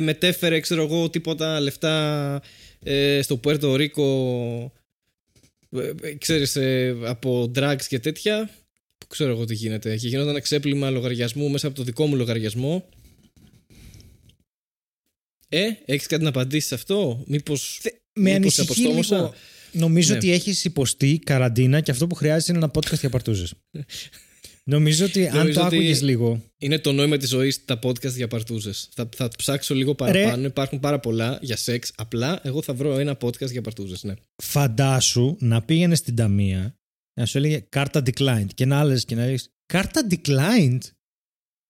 μετέφερε, ξέρω εγώ, τίποτα λεφτά ε, στο Πουέρτο Ρίκο, ε, ε, ξέρεις, ε, από drugs και τέτοια, που ξέρω εγώ τι γίνεται. Και γινόταν ξέπλυμα λογαριασμού μέσα από το δικό μου λογαριασμό. Ε, έχεις κάτι να απαντήσεις σε αυτό, μήπως, Με μήπως σε ανησυχεί αποστόμωσα; λίγο. Νομίζω Ναι. ότι έχεις υποστεί καραντίνα και αυτό που χρειάζεται είναι ένα podcast για παρτούζες. Νομίζω ότι αν Νομίζω το ότι- άκουγες λίγο. Είναι το νόημα της ζωής τα podcast για παρτούζες. Θα, θα ψάξω λίγο παραπάνω. Υπάρχουν πάρα πολλά για σεξ. Απλά εγώ θα βρω ένα podcast για παρτούζες, ναι. Φαντάσου να πήγαινε στην ταμεία να σου έλεγε κάρτα declined και να άλλε και να λέει κάρτα declined.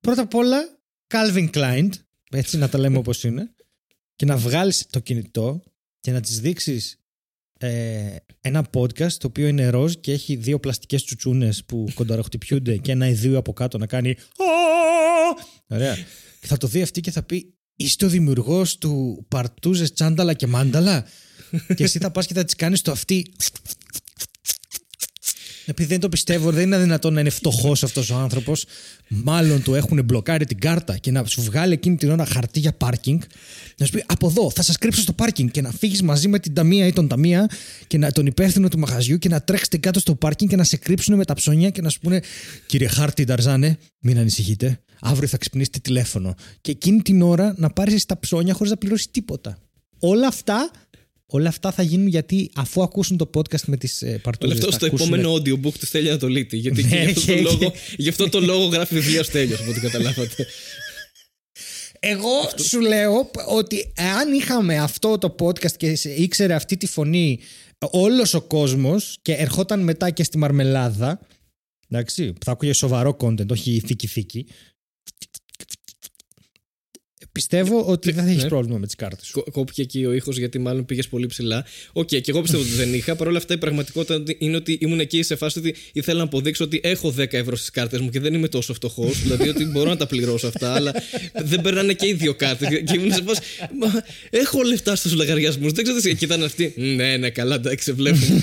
πρώτα απ' όλα Calvin Klein, έτσι να τα λέμε όπως είναι, και να βγάλεις το κινητό και να τις δείξεις ε, ένα podcast το οποίο είναι ροζ και έχει δύο πλαστικές τσουτσούνες που κονταροχτυπιούνται και ένα ιδίου από κάτω να κάνει Ωραία. Και θα το δει αυτή και θα πει Είστε ο δημιουργός του Παρτούζες Τσάνταλα και Μάνταλα και εσύ θα πας και θα τις κάνεις το αυτή επειδή δεν το πιστεύω, δεν είναι δυνατόν να είναι φτωχός αυτός ο άνθρωπος. Μάλλον του έχουν μπλοκάρει την κάρτα και να σου βγάλει εκείνη την ώρα χαρτί για πάρκινγκ. Να σου πει από εδώ θα σας κρύψω στο πάρκινγκ και να φύγεις μαζί με την ταμεία ή τον ταμεία και να, τον υπεύθυνο του μαγαζιού και να τρέξετε κάτω στο πάρκινγκ και να σε κρύψουν με τα ψώνια και να σου πούνε Κύριε Χάρτη Νταρζάνε, μην ανησυχείτε. Αύριο θα ξυπνήσετε τηλέφωνο. Και εκείνη την ώρα να πάρεις τα ψώνια χωρίς να πληρώσεις τίποτα. Όλα αυτά Όλα αυτά θα γίνουν γιατί αφού ακούσουν το podcast με τις ε, παρτούζε. Όλα αυτό στο επόμενο audiobook του Στέλια Ανατολίτη. Γιατί ναι, γι, αυτό το λόγο, γι' αυτό το λόγο γράφει βιβλίο Στέλιος, από ό,τι καταλάβατε. Εγώ σου λέω ότι αν είχαμε αυτό το podcast και ήξερε αυτή τη φωνή όλος ο κόσμος και ερχόταν μετά και στη Μαρμελάδα. Εντάξει, θα ακούγε σοβαρό content, όχι θήκη-θήκη. Πιστεύω ότι δεν θα έχεις ναι. πρόβλημα με τις κάρτες σου. Κόπηκε εκεί ο ήχος γιατί μάλλον πήγες πολύ ψηλά. Οκ, okay, και εγώ πιστεύω ότι δεν είχα. Παρ' όλα αυτά η πραγματικότητα είναι ότι ήμουν εκεί σε φάση ότι ήθελα να αποδείξω ότι έχω 10 ευρώ στις κάρτες μου και δεν είμαι τόσο φτωχός. δηλαδή ότι μπορώ να τα πληρώσω αυτά, αλλά δεν περνάνε και οι δύο κάρτες. Και ήμουν σε φάση. Μα έχω λεφτά στους λογαριασμούς. Δεν ξέρω τι. Και ήταν αυτή. Ναι, ναι, καλά, εντάξει, βλέπουμε.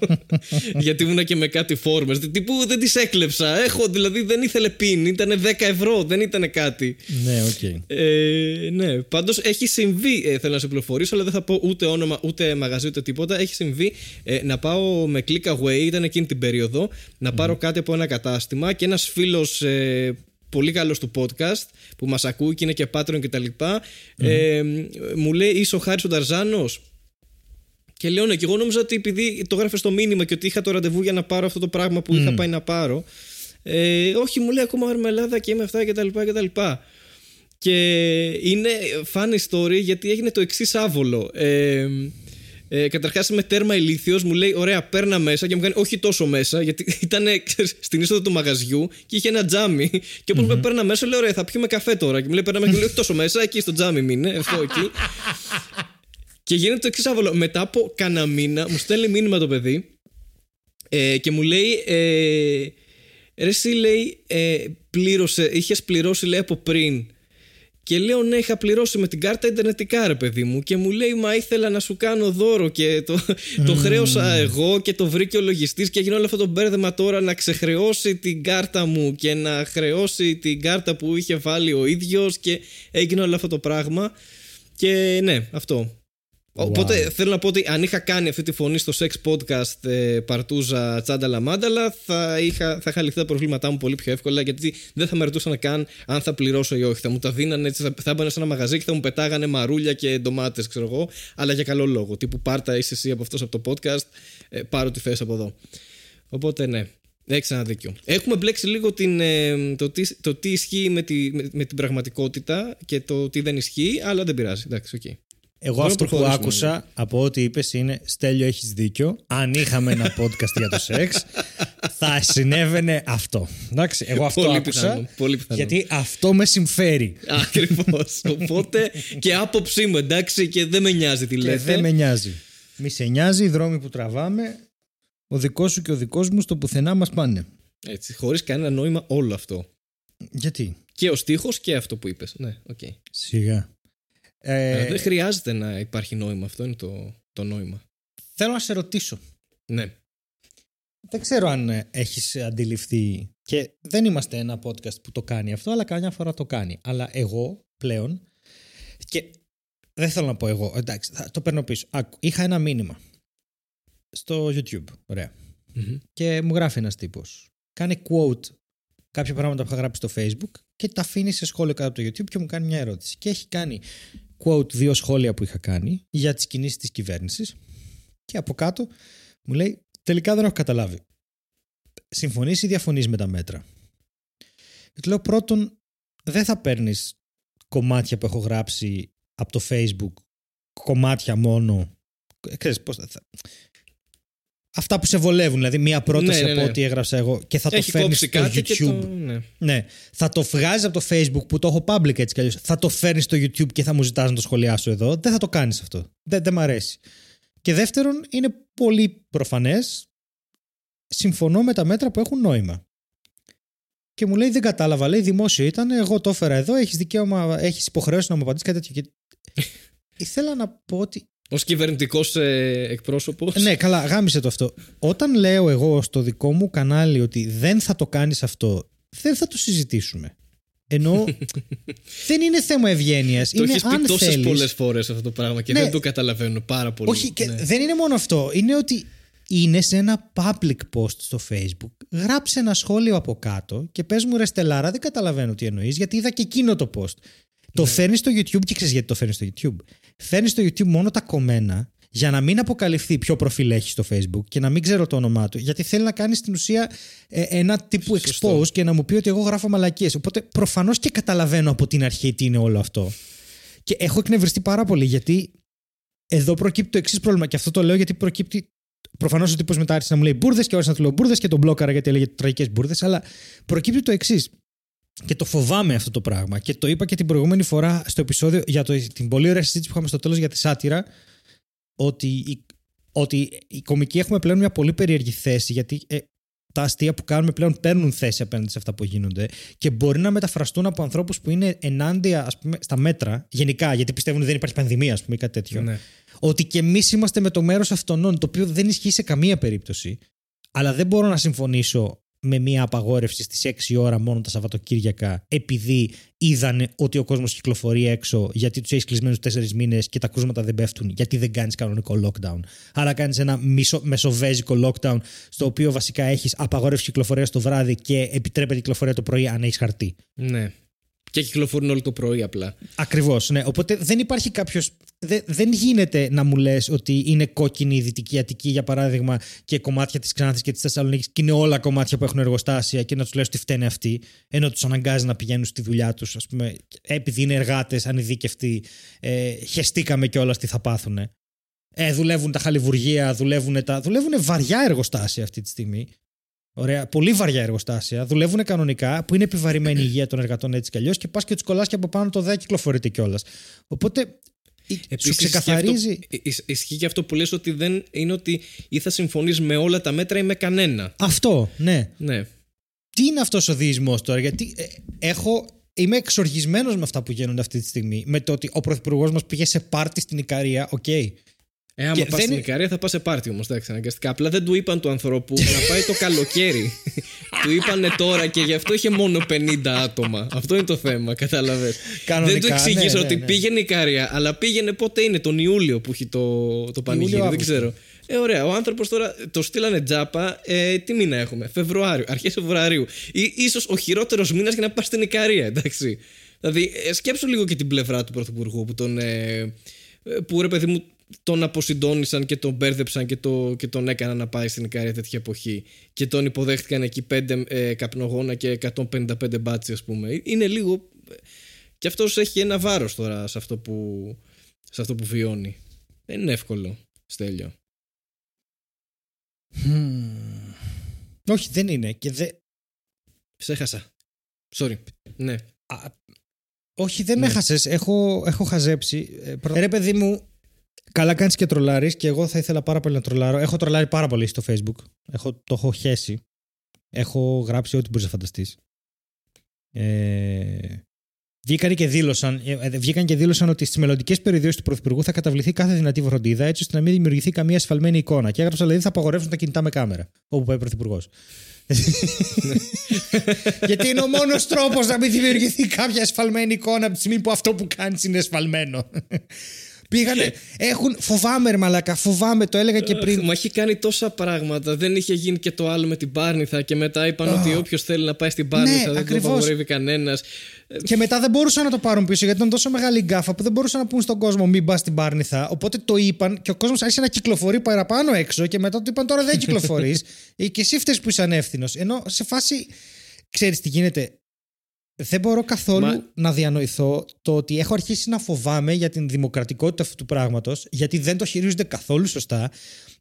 γιατί ήμουν και με κάτι φόρμες. Τύπου δεν τις έκλεψα. Έχω, δηλαδή δεν ήθελε πίν. Ήταν 10 ευρώ, δεν ήταν κάτι. Ναι, OK. Okay. Ε, ε, ναι, πάντως έχει συμβεί, ε, θέλω να σε πληροφορήσω, αλλά δεν θα πω ούτε όνομα, ούτε μαγαζί, ούτε τίποτα. Έχει συμβεί ε, να πάω με click away, ήταν εκείνη την περίοδο, να πάρω κάτι από ένα κατάστημα και ένας φίλος ε, πολύ καλός του podcast που μας ακούει και είναι και patron κτλ. Ε, μου λέει Είσαι ο Χάρης ο Ταρζάνο. Και λέω ναι, και εγώ νόμιζα ότι επειδή το γράφες στο μήνυμα και ότι είχα το ραντεβού για να πάρω αυτό το πράγμα που είχα πάει να πάρω. Ε, όχι, μου λέει ακόμα αρμελάδα και είμαι αυτά κτλ. Και είναι funny story γιατί έγινε το εξής άβολο. Ε, ε, Καταρχάς είμαι τέρμα ηλίθιος, μου λέει: Ωραία, παίρνα μέσα και μου κάνει όχι τόσο μέσα, γιατί ήταν στην είσοδο του μαγαζιού και είχε ένα τζάμι. Και οπω mm-hmm. με παίρνα μέσα, λέω: Ωραία, θα πιούμε καφέ τώρα. Και μου λέει: Παίρνα μέσα, λέει: Όχι τόσο μέσα, εκεί στο τζάμι μείνε, αυτό εκεί. και γίνεται το εξής άβολο. Μετά από κανένα μήνα, μου στέλνει μήνυμα το παιδί ε, και μου λέει: ε, Ρε, εσύ λέει, ε, πλήρωσε, είχες πληρώσει λέει από πριν και λέω ναι, είχα πληρώσει με την κάρτα Ιντερνετικά, ρε παιδί μου. Και μου λέει, Μα ήθελα να σου κάνω δώρο. Και το, το χρέωσα εγώ και το βρήκε ο λογιστής. Και έγινε όλο αυτό το μπέρδεμα τώρα να ξεχρεώσει την κάρτα μου και να χρεώσει την κάρτα που είχε βάλει ο ίδιος. Και έγινε όλο αυτό το πράγμα. Και ναι, αυτό. Οπότε θέλω να πω ότι αν είχα κάνει αυτή τη φωνή στο sex podcast ε, Παρτούζα Τσάνταλα Μάνταλα θα είχα, θα είχα λυθεί τα προβλήματά μου πολύ πιο εύκολα γιατί δεν θα με ρωτούσαν καν αν θα πληρώσω ή όχι. Θα μου τα δίνανε έτσι, θα, θα έμπανε σε ένα μαγαζί και θα μου πετάγανε μαρούλια και ντομάτες, ξέρω εγώ, αλλά για καλό λόγο. Τύπου πάρτα είσαι εσύ από αυτός από το podcast, ε, πάρω τη θέση από εδώ. Οπότε ναι, έχεις ένα δίκιο. Έχουμε μπλέξει λίγο την, ε, το, τι, το τι ισχύει με, τη, με, με, την πραγματικότητα και το τι δεν ισχύει, αλλά δεν πειράζει. Εντάξει, okay. Εγώ αυτό που άκουσα από ό,τι είπες είναι Στέλιο, έχεις δίκιο. Αν είχαμε ένα podcast για το σεξ, θα συνέβαινε αυτό. Εντάξει, εγώ αυτό πολύ άκουσα. Πιθανό, πολύ πιθανό. Γιατί αυτό με συμφέρει. Ακριβώς. Οπότε και άποψή μου, εντάξει, και δεν με νοιάζει τι λέτε. δεν με νοιάζει. Μη σε νοιάζει οι δρόμοι που τραβάμε. Ο δικός σου και ο δικός μου στο πουθενά μας πάνε. Έτσι, χωρίς κανένα νόημα όλο αυτό. Γιατί; Και ο στίχος και αυτό που είπες. Ναι, okay. Σιγά. Ε, δεν χρειάζεται να υπάρχει νόημα. Αυτό είναι το, το νόημα. Θέλω να σε ρωτήσω. Ναι. Δεν ξέρω αν ε, έχεις αντιληφθεί και δεν είμαστε ένα podcast που το κάνει αυτό, αλλά καμιά φορά το κάνει. Αλλά εγώ πλέον και δεν θέλω να πω εγώ, εντάξει, θα το παίρνω πίσω. Άκου, είχα ένα μήνυμα στο YouTube, ωραία. Και μου γράφει ένας τύπος. Κάνει quote κάποια πράγματα που είχα γράψει στο Facebook και τα αφήνει σε σχόλιο κάτω από το YouTube και μου κάνει μια ερώτηση. Και έχει κάνει quote δύο σχόλια που είχα κάνει για τις κινήσεις της κυβέρνησης και από κάτω μου λέει τελικά δεν έχω καταλάβει. Συμφωνείς ή διαφωνείς με τα μέτρα; Και του λέω πρώτον δεν θα παίρνεις κομμάτια που έχω γράψει από το facebook κομμάτια μόνο Ξέρεις, πώς θα... Αυτά που σε βολεύουν, δηλαδή μία πρόταση Ναι, ναι, από ναι. ό,τι έγραψα εγώ και θα το Έχει φέρνεις κόψει στο κάτι YouTube. και το. Ναι. Ναι. Θα το βγάζεις από το Facebook που το έχω public έτσι κι αλλιώς. Θα το φέρνεις στο YouTube και θα μου ζητάς να το σχολιάσω εδώ. Δεν θα το κάνεις αυτό. Δεν, δεν μ' αρέσει. Και δεύτερον, είναι πολύ προφανές. Συμφωνώ με τα μέτρα που έχουν νόημα. Και μου λέει: Δεν κατάλαβα. Λέει: Δημόσιο ήταν. Εγώ το έφερα εδώ. Έχεις δικαίωμα, έχεις υποχρέωση να μου απαντήσεις κάτι τέτοιο. Και... Ήθελα να πω ότι Ω κυβερνητικός ε, εκπρόσωπος. ναι, καλά, γάμισε το αυτό. Όταν λέω εγώ στο δικό μου κανάλι ότι δεν θα το κάνεις αυτό, δεν θα το συζητήσουμε. Ενώ δεν είναι θέμα ευγένειας. Το είναι έχεις αν πει τόσες θέλεις- πολλές φορές αυτό το πράγμα και Ναι. δεν το καταλαβαίνω πάρα πολύ. Όχι, και Ναι. δεν είναι μόνο αυτό. Είναι ότι είναι σε ένα public post στο Facebook. Γράψε ένα σχόλιο από κάτω και πες μου ρε Στελάρα, δεν καταλαβαίνω τι εννοείς γιατί είδα και εκείνο το post. Το φέρνεις στο YouTube και ξέρεις γιατί το φέρνεις στο YouTube. Φέρνεις στο YouTube μόνο τα κομμένα για να μην αποκαλυφθεί ποιο προφίλ έχει στο Facebook και να μην ξέρω το όνομά του. Γιατί θέλει να κάνει στην ουσία ε, ένα τύπου Σωστό. expose και να μου πει ότι εγώ γράφω μαλακίες. Οπότε προφανώς και καταλαβαίνω από την αρχή τι είναι όλο αυτό. Και έχω εκνευριστεί πάρα πολύ γιατί εδώ προκύπτει το εξής πρόβλημα. Και αυτό το λέω γιατί προκύπτει. Προφανώς ο τύπος μετά άρχισε να μου λέει μπουρδες και άρχισε να του λέω μπουρδες και τον μπλόκαρα γιατί έλεγε τραγικές μπουρδες. Αλλά προκύπτει το εξής. Και το φοβάμαι αυτό το πράγμα. Και το είπα και την προηγούμενη φορά στο επεισόδιο για το, την πολύ ωραία συζήτηση που είχαμε στο τέλος για τη σάτυρα. Ότι η, ότι οι κομικοί έχουμε πλέον μια πολύ περίεργη θέση. Γιατί ε, τα αστεία που κάνουμε πλέον παίρνουν θέση απέναντι σε αυτά που γίνονται και μπορεί να μεταφραστούν από ανθρώπους που είναι ενάντια ας πούμε, στα μέτρα, γενικά, γιατί πιστεύουν ότι δεν υπάρχει πανδημία, ας πούμε, ή κάτι τέτοιο. Ναι. Ότι και εμείς είμαστε με το μέρος αυτών, το οποίο δεν ισχύει σε καμία περίπτωση. Αλλά δεν μπορώ να συμφωνήσω με μια απαγόρευση στις 6 ώρα μόνο τα Σαββατοκύριακα, επειδή είδανε ότι ο κόσμος κυκλοφορεί έξω, γιατί τους έχεις κλεισμένους 4 μήνες και τα κρούσματα δεν πέφτουν, γιατί δεν κάνεις κανονικό lockdown. Άρα κάνεις ένα μισο, μεσοβέζικο lockdown, στο οποίο βασικά έχεις απαγόρευση κυκλοφορίας το βράδυ και επιτρέπεται κυκλοφορία το πρωί αν έχεις χαρτί. ναι. Και κυκλοφορούν όλο το πρωί απλά. Ακριβώς, ναι. Οπότε δεν υπάρχει κάποιος. δεν γίνεται να μου λες ότι είναι κόκκινη η Δυτική Αττική, για παράδειγμα, και κομμάτια της Ξάνθης και της Θεσσαλονίκης και είναι όλα κομμάτια που έχουν εργοστάσια και να τους λες ότι φταίνε αυτοί, ενώ τους αναγκάζει να πηγαίνουν στη δουλειά τους, ας πούμε, επειδή είναι εργάτες, ανειδίκευτοι, ε, χεστήκαμε κιόλας τι θα πάθουν. Ε, δουλεύουν τα χαλιβουργία, δουλεύουν, τα, δουλεύουν βαριά εργοστάσια αυτή τη στιγμή. Ωραία, πολύ βαριά εργοστάσια. Δουλεύουν κανονικά, που είναι επιβαρημένη η υγεία των εργατών έτσι κι αλλιώς και πας και τους κολλάς και από πάνω το δεν κυκλοφορείται κιόλας. Οπότε η- σου Επίσης, ξεκαθαρίζει. Ισχύει αυτό, ισ- ισχύει και αυτό που λες ότι δεν είναι ότι ή θα συμφωνείς με όλα τα μέτρα ή με κανένα. Αυτό, ναι. Ναι. Τι είναι αυτός ο διεισμός τώρα, Γιατί ε, έχω. Είμαι εξοργισμένος με αυτά που γίνονται αυτή τη στιγμή. Με το ότι ο πρωθυπουργός μας πήγε σε πάρτι στην Ικαρία, οκ. Ε, άμα Και πας δεν στην είναι- Ικαρία θα πας σε πάρτι όμως, εντάξει, αναγκαστικά. Απλά δεν του είπαν του ανθρώπου να πάει το καλοκαίρι. του είπανε τώρα και γι' αυτό είχε μόνο 50 άτομα. Αυτό είναι το θέμα, κατάλαβες. Κανονικά, Δεν του εξήγησε ναι, ναι, ότι ναι. πήγαινε η Ικαρία, αλλά πήγαινε πότε είναι, τον Ιούλιο που έχει το, το πανηγύρι. Δεν Αύγουστο. ξέρω. Ε, ωραία. Ο άνθρωπος τώρα το στείλανε τζάμπα. Ε, τι μήνα έχουμε, Φεβρουάριο, αρχές Φεβρουαρίου. Ή ίσως ο χειρότερος μήνας για να πας στην Ικαρία, εντάξει. Δηλαδή, ε, σκέψου λίγο και την πλευρά του Πρωθυπουργού που τον. Ε, ε, που ρε παιδί μου τον αποσυντόνισαν και τον μπέρδεψαν και, το, και τον έκαναν να πάει στην Ικαρία τέτοια εποχή. Και τον υποδέχτηκαν εκεί πέντε ε, καπνογόνα και 155 μπάτσι, ας πούμε. Είναι λίγο. Και αυτός έχει ένα βάρος τώρα σε αυτό που, σε αυτό που βιώνει. Δεν είναι εύκολο, Στέλιο. Μμμ. Όχι, δεν είναι. Και δε... Σε έχασα. Sorry. Ναι. Α, όχι, δεν με Ναι. έχασε. Έχω, έχω χαζέψει. Ε, προ- ρε, παιδί μου, καλά κάνεις και τρολάρεις και εγώ θα ήθελα πάρα πολύ να τρολάρω. Έχω τρολάρει πάρα πολύ στο Facebook. Έχω, το έχω χέσει. Έχω γράψει ό,τι μπορείς να φανταστείς. Ε, βγήκαν και δήλωσαν, ε, ε, βγήκαν και δήλωσαν ότι στις μελλοντικές περιοδίες του Πρωθυπουργού θα καταβληθεί κάθε δυνατή φροντίδα έτσι ώστε να μην δημιουργηθεί καμία ασφαλμένη εικόνα. Και έγραψα δηλαδή θα απαγορεύσουν τα κινητά με κάμερα. Όπου πάει ο Πρωθυπουργός. Γιατί είναι ο μόνος τρόπος να μην δημιουργηθεί κάποια ασφαλμένη εικόνα από τη στιγμή που αυτό που κάνεις είναι ασφαλμένο. Πήγανε. Έχουν. Φοβάμαι, ρε Μαλάκα, φοβάμαι, το έλεγα και πριν. Μα έχει κάνει τόσα πράγματα. Δεν είχε γίνει και το άλλο με την Πάρνηθα και μετά είπαν ότι όποιος θέλει να πάει στην Πάρνηθα Ναι, δεν ακριβώς. το απαγορεύει κανένας. Και μετά δεν μπορούσαν να το πάρουν πίσω γιατί ήταν τόσο μεγάλη η γκάφα που δεν μπορούσαν να πούν στον κόσμο μην πας στην Πάρνηθα. Οπότε το είπαν και ο κόσμος άρχισε να κυκλοφορεί παραπάνω έξω και μετά του είπαν τώρα δεν κυκλοφορείς. και εσύ φταίεις που είσαι ανεύθυνος. Ενώ σε φάση. Ξέρεις τι γίνεται. Δεν μπορώ καθόλου Μα- να διανοηθώ το ότι έχω αρχίσει να φοβάμαι για την δημοκρατικότητα αυτού του πράγματος, γιατί δεν το χειρίζονται καθόλου σωστά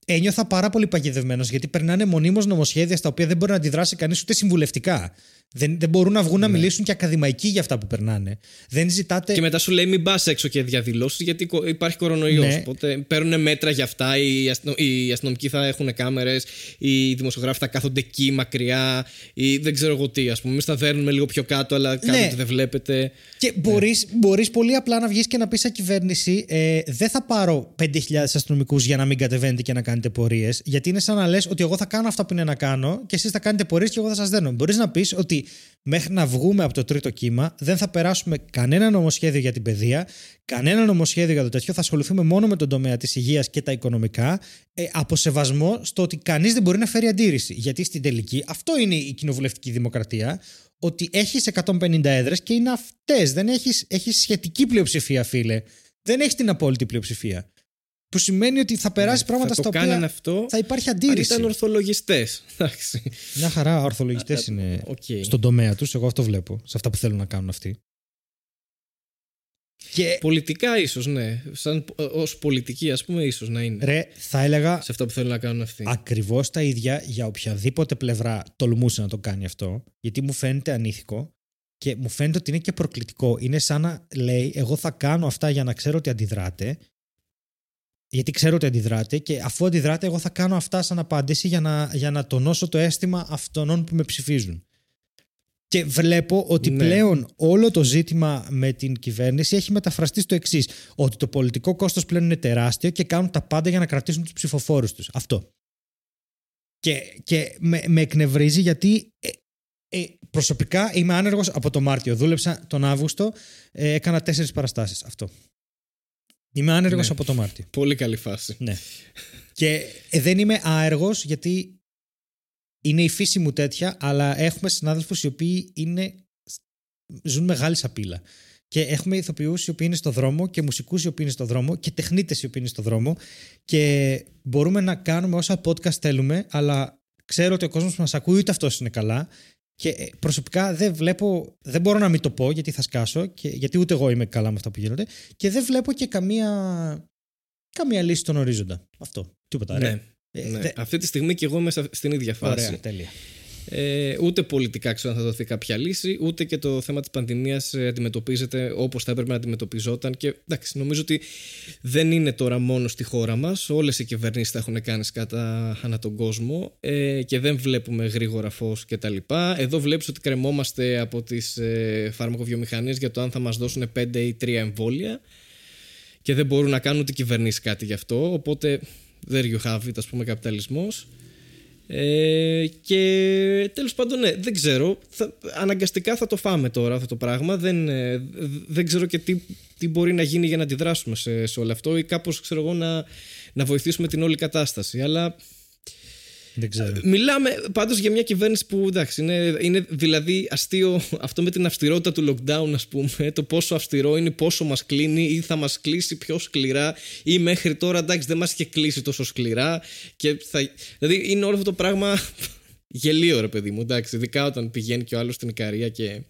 ένιωθα πάρα πολύ παγιδευμένος γιατί περνάνε μονίμως νομοσχέδια στα οποία δεν μπορεί να αντιδράσει κανείς ούτε συμβουλευτικά. Δεν, δεν μπορούν να βγουν να Ναι. μιλήσουν και ακαδημαϊκοί για αυτά που περνάνε. Δεν ζητάτε. Και μετά σου λέει μην πας έξω και διαδηλώσεις γιατί κο- υπάρχει κορονοϊός. Ναι. Οπότε παίρνουν μέτρα για αυτά. Οι, αστυνο... οι αστυνομικοί θα έχουν κάμερες, οι δημοσιογράφοι θα κάθονται εκεί μακριά, ή δεν ξέρω εγώ τι. Α πούμε, εμείς θα δέρνουμε λίγο πιο κάτω, αλλά κάνετε Ναι. ότι δεν βλέπετε. Και μπορείς, μπορείς πολύ απλά να βγεις και να πεις σαν κυβέρνηση ε, δεν θα πάρω 5.000 αστυνομικούς για να μην κατεβαίνετε και να κάνετε πορείες γιατί είναι σαν να λες ότι εγώ θα κάνω αυτά που είναι να κάνω και εσείς θα κάνετε πορείες και εγώ θα σας δένω. Μπορείς να πεις ότι μέχρι να βγούμε από το τρίτο κύμα δεν θα περάσουμε κανένα νομοσχέδιο για την παιδεία, κανένα νομοσχέδιο για το τέτοιο, θα ασχοληθούμε μόνο με τον τομέα της υγείας και τα οικονομικά ε, από σεβασμό στο ότι κανείς δεν μπορεί να φέρει αντίρρηση. Γιατί στην τελική αυτό είναι η κοινοβουλευτική δημοκρατία ότι έχεις 150 έδρες και είναι αυτές. Δεν έχεις, έχεις σχετική πλειοψηφία, φίλε. Δεν έχεις την απόλυτη πλειοψηφία. Που σημαίνει ότι θα περάσει πράγματα Ναι, θα στα το κάνανε οποία αυτό θα υπάρχει αν αντίρρηση. ήταν ορθολογιστές. Εντάξει. Μια χαρά ορθολογιστές είναι Οκ. στον τομέα τους. Εγώ αυτό βλέπω. Σε αυτά που θέλουν να κάνουν αυτοί. Και Πολιτικά ίσως, ναι. Σαν ως πολιτική, ας πούμε, ίσως να είναι. ρε, θα έλεγα Σε αυτά που θέλουν να κάνουν αυτοί. ακριβώς τα ίδια για οποιαδήποτε πλευρά τολμούσε να το κάνει αυτό. Γιατί μου φαίνεται ανήθικο και μου φαίνεται ότι είναι και προκλητικό. Είναι σαν να λέει εγώ θα κάνω αυτά για να ξέρω ότι αντιδράτε γιατί ξέρω ότι αντιδράτε και αφού αντιδράτε εγώ θα κάνω αυτά σαν απάντηση για να, για να τονώσω το αίσθημα αυτών που με ψηφίζουν. Και βλέπω ότι Ναι. πλέον όλο το ζήτημα με την κυβέρνηση έχει μεταφραστεί στο εξής: Ότι το πολιτικό κόστος πλέον είναι τεράστιο και κάνουν τα πάντα για να κρατήσουν τους ψηφοφόρους τους. Αυτό. Και, και με, με εκνευρίζει γιατί ε, ε, προσωπικά είμαι άνεργος από το Μάρτιο. Δούλεψα τον Αύγουστο, ε, έκανα τέσσερις παραστάσεις. Αυτό. Είμαι άνεργος Ναι. από το Μάρτιο. Πολύ καλή φάση. Ναι. Και ε, δεν είμαι άεργος γιατί είναι η φύση μου τέτοια, αλλά έχουμε συνάδελφους οι οποίοι είναι, ζουν μεγάλη σαπίλα. Και έχουμε ηθοποιούς οι οποίοι είναι στο δρόμο και μουσικούς οι οποίοι είναι στο δρόμο και τεχνίτες οι οποίοι είναι στο δρόμο. Και μπορούμε να κάνουμε όσα podcast θέλουμε, αλλά ξέρω ότι ο κόσμος που μας ακούει ούτε αυτός είναι καλά. Και ε, προσωπικά δεν βλέπω, δεν μπορώ να μην το πω γιατί θα σκάσω, και, γιατί ούτε εγώ είμαι καλά με αυτά που γίνονται. Και δεν βλέπω και καμία, καμία λύση στον ορίζοντα. Αυτό. Τίποτα. ρε. Ναι. Ε, ναι. δε- Αυτή τη στιγμή και εγώ είμαι σε- στην ίδια φάση. Ωραία, τέλεια. Ε, ούτε πολιτικά ξέρω αν θα δοθεί κάποια λύση, ούτε και το θέμα της πανδημίας ε, αντιμετωπίζεται όπως θα έπρεπε να αντιμετωπιζόταν. Και εντάξει νομίζω ότι δεν είναι τώρα μόνο στη χώρα μας. Όλες οι κυβερνήσεις τα έχουν κάνει κατά ανά τον κόσμο ε, και δεν βλέπουμε γρήγορα φως και τα λοιπά. Εδώ βλέπεις ότι κρεμόμαστε από τις ε, φαρμακοβιομηχανίες για το αν θα μας δώσουν 5 ή 3 εμβόλια και δεν μπορούν να κάνουν ούτε κυβερνήσεις κάτι γι' αυτό. Οπότε there you have it ας πούμε καπιταλισμός ε, και τέλος πάντων ναι, δεν ξέρω. Θα, αναγκαστικά θα το φάμε τώρα αυτό το πράγμα. Δεν, ε, δεν ξέρω και τι, τι μπορεί να γίνει για να αντιδράσουμε σε, σε όλο αυτό ή κάπως ξέρω εγώ να, να βοηθήσουμε την όλη κατάσταση. Αλλά Δεν ξέρω. Μιλάμε πάντως για μια κυβέρνηση που εντάξει είναι, είναι δηλαδή αστείο αυτό με την αυστηρότητα του lockdown ας πούμε το πόσο αυστηρό είναι, πόσο μας κλείνει ή θα μας κλείσει πιο σκληρά ή μέχρι τώρα εντάξει δεν μας είχε κλείσει τόσο σκληρά και θα, δηλαδή είναι όλο αυτό το πράγμα γελίο ρε παιδί μου εντάξει ειδικά όταν πηγαίνει και ο άλλος στην Ικαρία και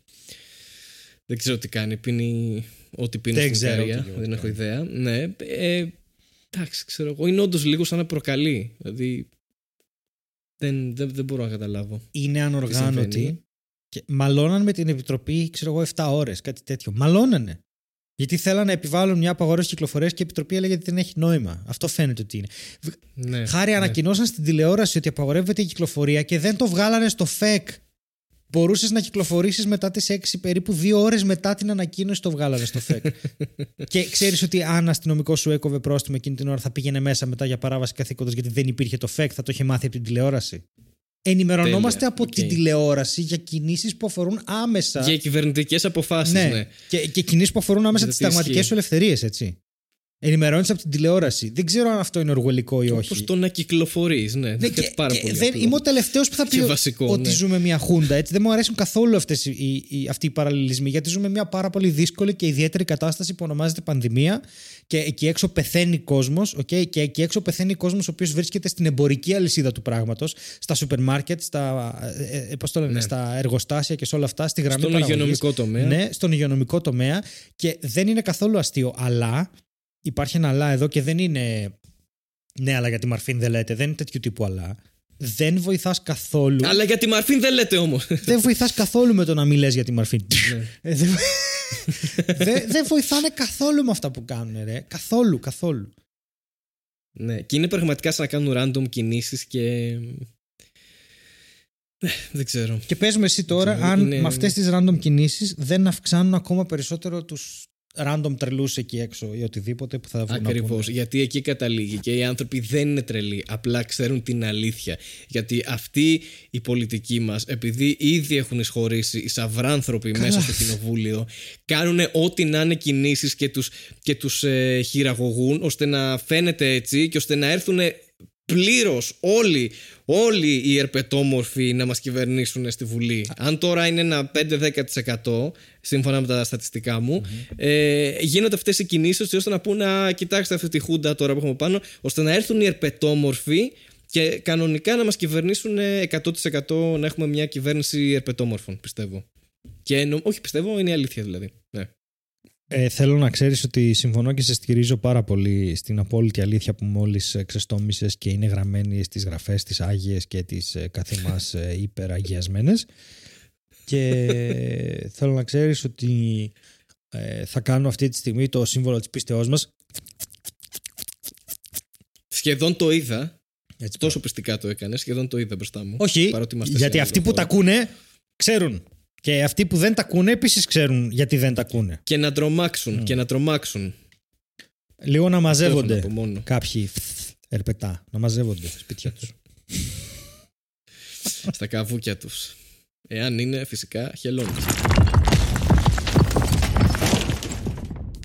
δεν ξέρω τι κάνει πίνει ό,τι πίνει Δεν στην ξέρω Ικαρία τι κάνει. δεν έχω ιδέα ναι ε, εντάξει ξέρω εγώ είναι όντως λίγο σαν να προκαλεί δηλαδή δεν, δεν, δεν μπορώ να καταλάβω. Είναι συμβαίνει. ανοργάνωτοι. Και μαλώναν με την επιτροπή, ξέρω εγώ, 7 ώρες, κάτι τέτοιο. Μαλώνανε. Γιατί θέλανε να επιβάλλουν μια απαγόρευση κυκλοφορίας και η επιτροπή έλεγε ότι δεν έχει νόημα. Αυτό φαίνεται ότι είναι. Ναι, Χάρη ναι. ανακοινώσαν στην τηλεόραση ότι απαγορεύεται η κυκλοφορία και δεν το βγάλανε στο ΦΕΚ. Μπορούσες να κυκλοφορήσεις μετά τις 6, περίπου δύο ώρες μετά την ανακοίνωση το βγάλανε στο ΦΕΚ. και ξέρεις ότι αν αστυνομικός σου έκοβε πρόστιμο εκείνη την ώρα θα πήγαινε μέσα μετά για παράβαση καθήκοντος γιατί δεν υπήρχε το ΦΕΚ, θα το είχε μάθει από την τηλεόραση. Ενημερωνόμαστε Τέλεια, από οκ. την τηλεόραση για κινήσεις που αφορούν άμεσα. Για κυβερνητικές αποφάσεις, ναι. ναι. Και, και κινήσεις που αφορούν άμεσα τις Γιατί συνταγματικέ ισχύει. σου ελευθερίες, έτσι. Ενημερώνεις από την τηλεόραση. Δεν ξέρω αν αυτό είναι οργολικό ή όχι. Πώς το να κυκλοφορείς, ναι. Ναι, είναι και, πάρα και πολύ δεν, απλό. είμαι ο τελευταίος που θα πει Και ο- βασικό, ότι ναι. ζούμε μια χούντα. Έτσι. Δεν μου αρέσουν καθόλου αυτές οι, οι, οι- αυτοί οι παραλληλισμοί. Γιατί ζούμε μια πάρα πολύ δύσκολη και ιδιαίτερη κατάσταση που ονομάζεται πανδημία. Και εκεί έξω πεθαίνει κόσμος. Okay? Και εκεί έξω πεθαίνει κόσμος ο οποίος βρίσκεται στην εμπορική αλυσίδα του πράγματος. Στα σούπερ μάρκετ, στα, ε, ε, πώς το λένε, Ναι. στα εργοστάσια και σε όλα αυτά. Στη γραμμή Στον παραγωγής. υγειονομικό τομέα. Ναι, στον υγειονομικό τομέα. Και δεν είναι καθόλου αστείο. Αλλά υπάρχει ένα αλλά εδώ και δεν είναι Ναι, αλλά για τη Μαρφίν δεν λέτε, δεν είναι τέτοιου τύπου αλλά. Δεν βοηθάς καθόλου. Αλλά για τη Μαρφίν δεν λέτε όμως. Δεν βοηθάς καθόλου με το να μιλέ για τη Μαρφίν. Ναι. Ε, Δεν δεν- δεν βοηθάνε καθόλου με αυτά που κάνουν, ρε. Καθόλου, καθόλου. ναι, και είναι πραγματικά σαν να κάνουν random κινήσεις και. Ε, Δεν ξέρω. Και πες μου εσύ τώρα Είναι- αν είναι- με αυτές τις random κινήσεις δεν αυξάνουν ακόμα περισσότερο τους random τρελούς εκεί έξω ή οτιδήποτε που θα βγουν να Ακριβώς. πούνε. Γιατί εκεί καταλήγει και οι άνθρωποι δεν είναι τρελοί. Απλά ξέρουν την αλήθεια. Γιατί αυτοί οι πολιτικοί μας, επειδή ήδη έχουν εισχωρήσει οι σαυράνθρωποι μέσα στο κοινοβούλιο, κάνουν ό,τι να είναι κινήσεις και τους και τους, ε, χειραγωγούν ώστε να φαίνεται έτσι και ώστε να έρθουν πλήρως όλοι, όλοι οι ερπετόμορφοι να μας κυβερνήσουν στη Βουλή. Αν τώρα είναι ένα 5-10% σύμφωνα με τα στατιστικά μου, ε, γίνονται αυτές οι κινήσεις ώστε να πούνε «Α, κοιτάξτε αυτή τη χούντα τώρα που έχουμε πάνω, ώστε να έρθουν οι ερπετόμορφοι και κανονικά να μας κυβερνήσουν ε, 100% να έχουμε μια κυβέρνηση ερπετόμορφων, πιστεύω. Και νο- όχι πιστεύω, είναι η αλήθεια δηλαδή. Ναι. Ε, θέλω να ξέρεις ότι συμφωνώ και σε στηρίζω πάρα πολύ στην απόλυτη αλήθεια που μόλις ε, ξεστόμησες και είναι γραμμένη στις γραφές τις Άγιες και τις ε, καθημάς ε, υπεραγιασμένες και θέλω να ξέρεις ότι ε, θα κάνω αυτή τη στιγμή το σύμβολο της πίστεώς μας Σχεδόν το είδα. Έτσι, Τόσο πιστικά το έκανε, σχεδόν το είδα μπροστά μου. Όχι, Παρότι είμαστε γιατί σε αυτοί άλλο που τα χώρο. ακούνε ξέρουν. Και αυτοί που δεν τα ακούνε επίσης ξέρουν γιατί δεν τα ακούνε. Και να τρομάξουν, και να τρομάξουν. Λίγο να Αυτό μαζεύονται έχω να πω μόνο. κάποιοι ερπετά. Να μαζεύονται στα σπίτια τους. Στα καβούκια τους. Εάν είναι φυσικά χελώνε.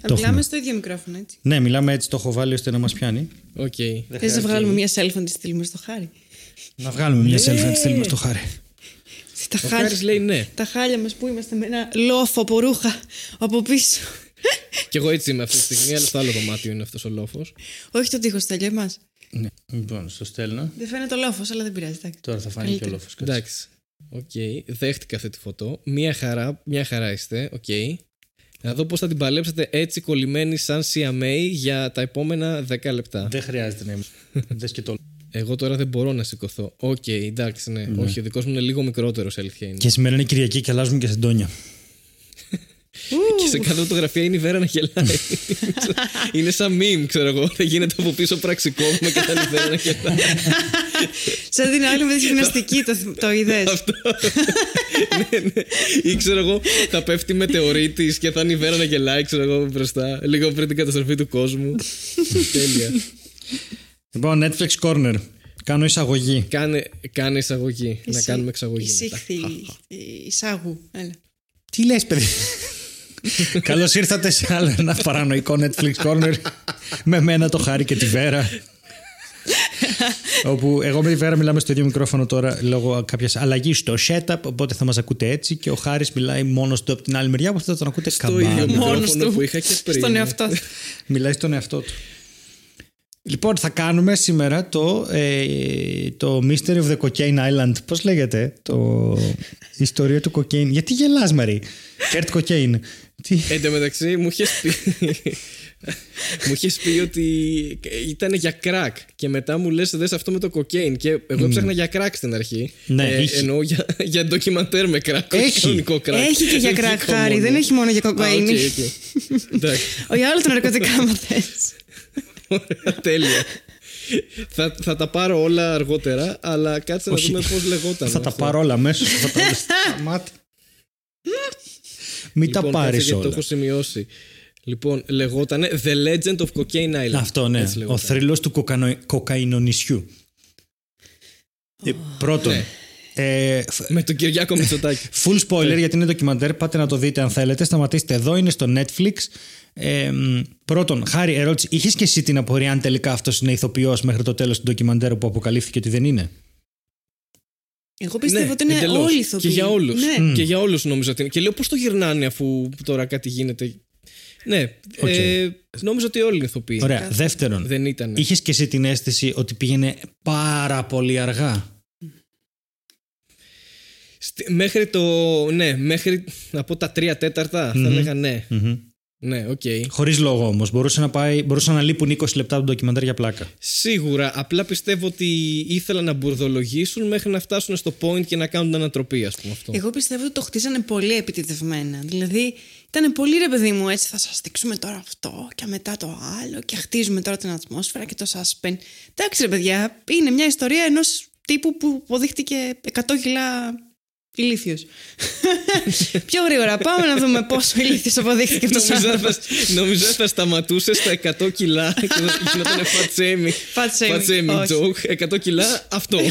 Θα Το μιλάμε έχουμε. στο ίδιο μικρόφωνο, έτσι. ναι, μιλάμε έτσι, το έχω βάλει ώστε να μας πιάνει. Οκ. Θες να βγάλουμε μια selfie να τη στείλουμε στο Χάρη. Να βγάλουμε μια selfie να τη στείλουμε στο Χάρη. Τα Ο χάλια, Χάρης λέει ναι. τα χάλια μας που είμαστε με ένα λόφο από ρούχα από πίσω. Και εγώ έτσι είμαι αυτή τη στιγμή, αλλά στο άλλο δωμάτιο είναι αυτός ο λόφος. Όχι το τείχος τέλειο εμάς. Ναι. Λοιπόν, στο στέλνω. Δεν φαίνεται ο λόφος, αλλά δεν πειράζει. εντάξει. Τώρα θα φάνει και ο Καλύτερα. λόφος. Εντάξει. Οκ. Δέχτηκα αυτή τη φωτό. Μία χαρά, μία χαρά είστε. Οκ. Να δω πώς θα την παλέψετε έτσι κολλημένη σαν σιαμαία για τα επόμενα 10 λεπτά. Δεν χρειάζεται να είμαι. Δες και το. Εγώ τώρα δεν μπορώ να σηκωθώ. Οκ, εντάξει, ναι. Όχι, ο δικός μου είναι λίγο μικρότερο, αλήθεια είναι. Και σήμερα είναι Κυριακή και αλλάζουμε και σεντόνια. Και σε κάθε φωτογραφία είναι η Βέρα να γελάει. είναι σαν meme, ξέρω εγώ. Θα γίνεται από πίσω πραξικόπημα και θα είναι η Βέρα να γελάει. Σαν την άλλη με τη γυμναστική, το, το είδες. Αυτό. ναι, ναι. Ή ξέρω εγώ, θα πέφτει μετεωρίτης και θα είναι η Βέρα να γελάει, ξέρω εγώ, μπροστά. Λίγο πριν την καταστροφή του κόσμου. Τέλεια. Λοιπόν, Netflix Corner. Κάνω εισαγωγή. Κάνε, κάνε εισαγωγή. να κάνουμε εξαγωγή. μετά. Εισήχθη. Εισάγου. Έλα. Τι λες παιδί; Καλώς ήρθατε σε άλλο ένα παρανοϊκό Netflix Corner με μένα το Χάρη και τη Βέρα όπου εγώ με τη Βέρα μιλάμε στο ίδιο μικρόφωνο τώρα λόγω κάποιας αλλαγής στο setup οπότε θα μας ακούτε έτσι και ο Χάρης μιλάει μόνος του από την άλλη μεριά οπότε θα τον ακούτε Το ίδιο καμπάνα Μόνος μικρόφωνο του. που είχα και πριν. Στον εαυτό του. μιλάει στον εαυτό του Λοιπόν, θα κάνουμε σήμερα το, ε, το Mystery of the Cocaine Island. Πώς λέγεται το η ιστορία του cocaine; Γιατί γελάς μαρή; Kurt Cocaine. Τι... Εν τω μεταξύ μου είχες πει. μου είχες πει ότι ήταν για κρακ και μετά μου λες δες αυτό με το cocaine και εγώ έψαχνα για κρακ στην αρχή Ναι, ε, είχε. εννοώ για, για ντοκιμαντέρ με κρακ όχι Έχει. κανονικό κρακ Έχει και για Δεν κρακ, βγήκα Χάρη. μόνο. Δεν έχει μόνο για Α, κοκαίνη. οκ, οκ. Εντάξει, Όχι, άλλο τα ναρκωτικά, άμα θες. Ωραία, τέλεια θα, θα τα πάρω όλα αργότερα αλλά κάτσε να Όχι. δούμε πώς λεγόταν Θα τα αυτό. πάρω όλα αμέσως. Θα τα όλα στα μάτια. Μην τα Λοιπόν, πάρεις κάτσε, γιατί Το όλα. έχω σημειώσει Λοιπόν, λεγότανε The Legend of Cocaine Island. Αυτό ναι. Έτσι Ο λεγόταν. θρύλος του κοκανο... κοκαϊνονισιού. Ε, πρώτον. Ναι. Ε, φ- Με τον Κυριάκο Μητσοτάκη. Full spoiler γιατί είναι ντοκιμαντέρ. Πάτε να το δείτε αν θέλετε. Σταματήστε εδώ. Είναι στο Netflix. Ε, μ, πρώτον, Χάρη, ερώτηση. Είχες και εσύ την απορία αν τελικά αυτός είναι ηθοποιός μέχρι το τέλος του ντοκιμαντέρ που αποκαλύφθηκε ότι δεν είναι; Εγώ πιστεύω Ναι, ότι είναι εντελώς. όλοι ηθοποιοί. Και για όλους. Ναι. Και για όλους νομίζω ότι είναι. Και λέω πώς το γυρνάνε αφού τώρα κάτι γίνεται; Ναι, Οκ. ε, νόμιζα ότι όλοι είναι ηθοποιοί. Ωραία. Δεύτερον, Δεν ήταν. είχες και εσύ την αίσθηση ότι πήγαινε πάρα πολύ αργά; Στη- Μέχρι το. Ναι, μέχρι από τα τρία τέταρτα θα Μμμ. έλεγα ναι. Μμμ. Ναι, οκ. Χωρίς λόγο όμως. Μπορούσε να, πάει, μπορούσε να λείπουν 20 λεπτά από το ντοκιμαντέρ για πλάκα. Σίγουρα. Απλά πιστεύω ότι ήθελαν να μπουρδολογήσουν μέχρι να φτάσουν στο point και να κάνουν την ανατροπή, ας πούμε αυτό. Εγώ πιστεύω ότι το χτίσανε πολύ επιτιδευμένα. Δηλαδή, ήταν πολύ ρε παιδί μου, έτσι θα σας δείξουμε τώρα αυτό και μετά το άλλο και χτίζουμε τώρα την ατμόσφαιρα και το suspense. Εντάξει, ρε παιδιά, είναι μια ιστορία ενός τύπου που αποδείχτηκε 100 κιλά ηλίθιος. Πιο γρήγορα, πάμε να δούμε πόσο ηλίθιος αποδείχθηκε αυτός Νομίζω θα- Νομίζω θα σταματούσε στα 100 κιλά και θα γινόταν fat shaming. Fat shaming, Fat shaming όχι. joke. 100 κιλά, αυτό.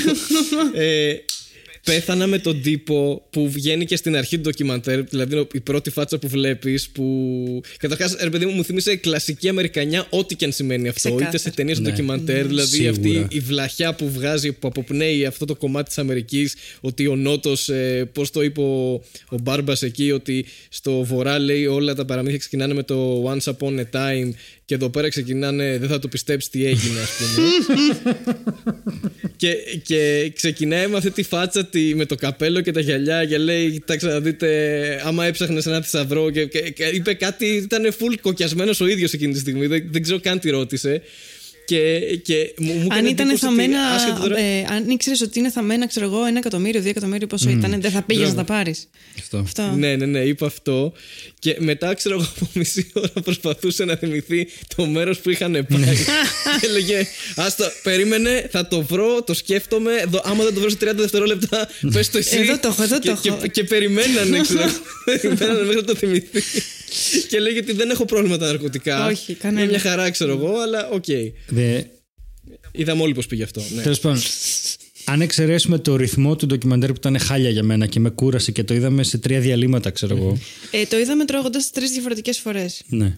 ε, πέθανα με τον τύπο που βγαίνει και στην αρχή του ντοκιμαντέρ, δηλαδή η πρώτη φάτσα που βλέπεις. Που... Καταρχάς, ρε παιδί μου, μου θύμισε κλασική Αμερικανιά, ό,τι και αν σημαίνει αυτό. Ξεκάθαρα. Είτε σε ταινίες Ναι. ντοκιμαντέρ, δηλαδή Σίγουρα. αυτή η βλαχιά που βγάζει, που αποπνέει αυτό το κομμάτι της Αμερικής, ότι ο Νότος, ε, πώς το είπε ο, ο Μπάρμπας εκεί, ότι στο βορρά λέει όλα τα παραμύθια ξεκινάνε με το Once Upon a Time και εδώ πέρα ξεκινάνε, δεν θα το πιστέψει τι έγινε, ας πούμε. και, και ξεκινάει με αυτή τη φάτσα τη, με το καπέλο και τα γυαλιά και λέει: Κοιτάξτε να δείτε, άμα έψαχνε ένα θησαυρό. Και, και, και είπε κάτι, ήταν full κοκιασμένος ο ίδιος εκείνη τη στιγμή. Δεν, δεν ξέρω καν τι ρώτησε. Και, και μου, μου έκανε Αν ήταν εντύπωση ότι θαμμένα. άσχετο τώρα- ε, αν ήξερες ότι είναι θαμμένα, ξέρω εγώ, ένα εκατομμύριο, δύο εκατομμύριο, πόσο ήταν, δεν θα πήγες να τα πάρεις. Αυτό. Αυτό. Ναι, ναι, ναι, είπα αυτό. Και μετά, ξέρω εγώ, από μισή ώρα προσπαθούσε να θυμηθεί το μέρος που είχαν πάει. και έλεγε: Άστα, περίμενε, θα το βρω, το σκέφτομαι. Εδώ, άμα δεν το βρω σε 30 δευτερόλεπτα, πες το εσύ. Εδώ το έχω, εδώ και, το έχω. Και, και περιμένανε, ξέρω εγώ. περιμένανε μέχρι να το θυμηθεί. Και λέγε ότι δεν έχω πρόβλημα με τα ναρκωτικά. Όχι, κανένα. Είναι μια χαρά, ξέρω εγώ, αλλά οκ. Δε, Είδαμε όλοι πώ πήγε αυτό. Ναι. Τέλος πάντων, αν εξαιρέσουμε το ρυθμό του ντοκιμαντέρ που ήταν χάλια για μένα και με κούρασε και το είδαμε σε τρία διαλύματα, ξέρω εγώ. Ε, το είδαμε τρώγοντας τρεις διαφορετικές φορές. ναι.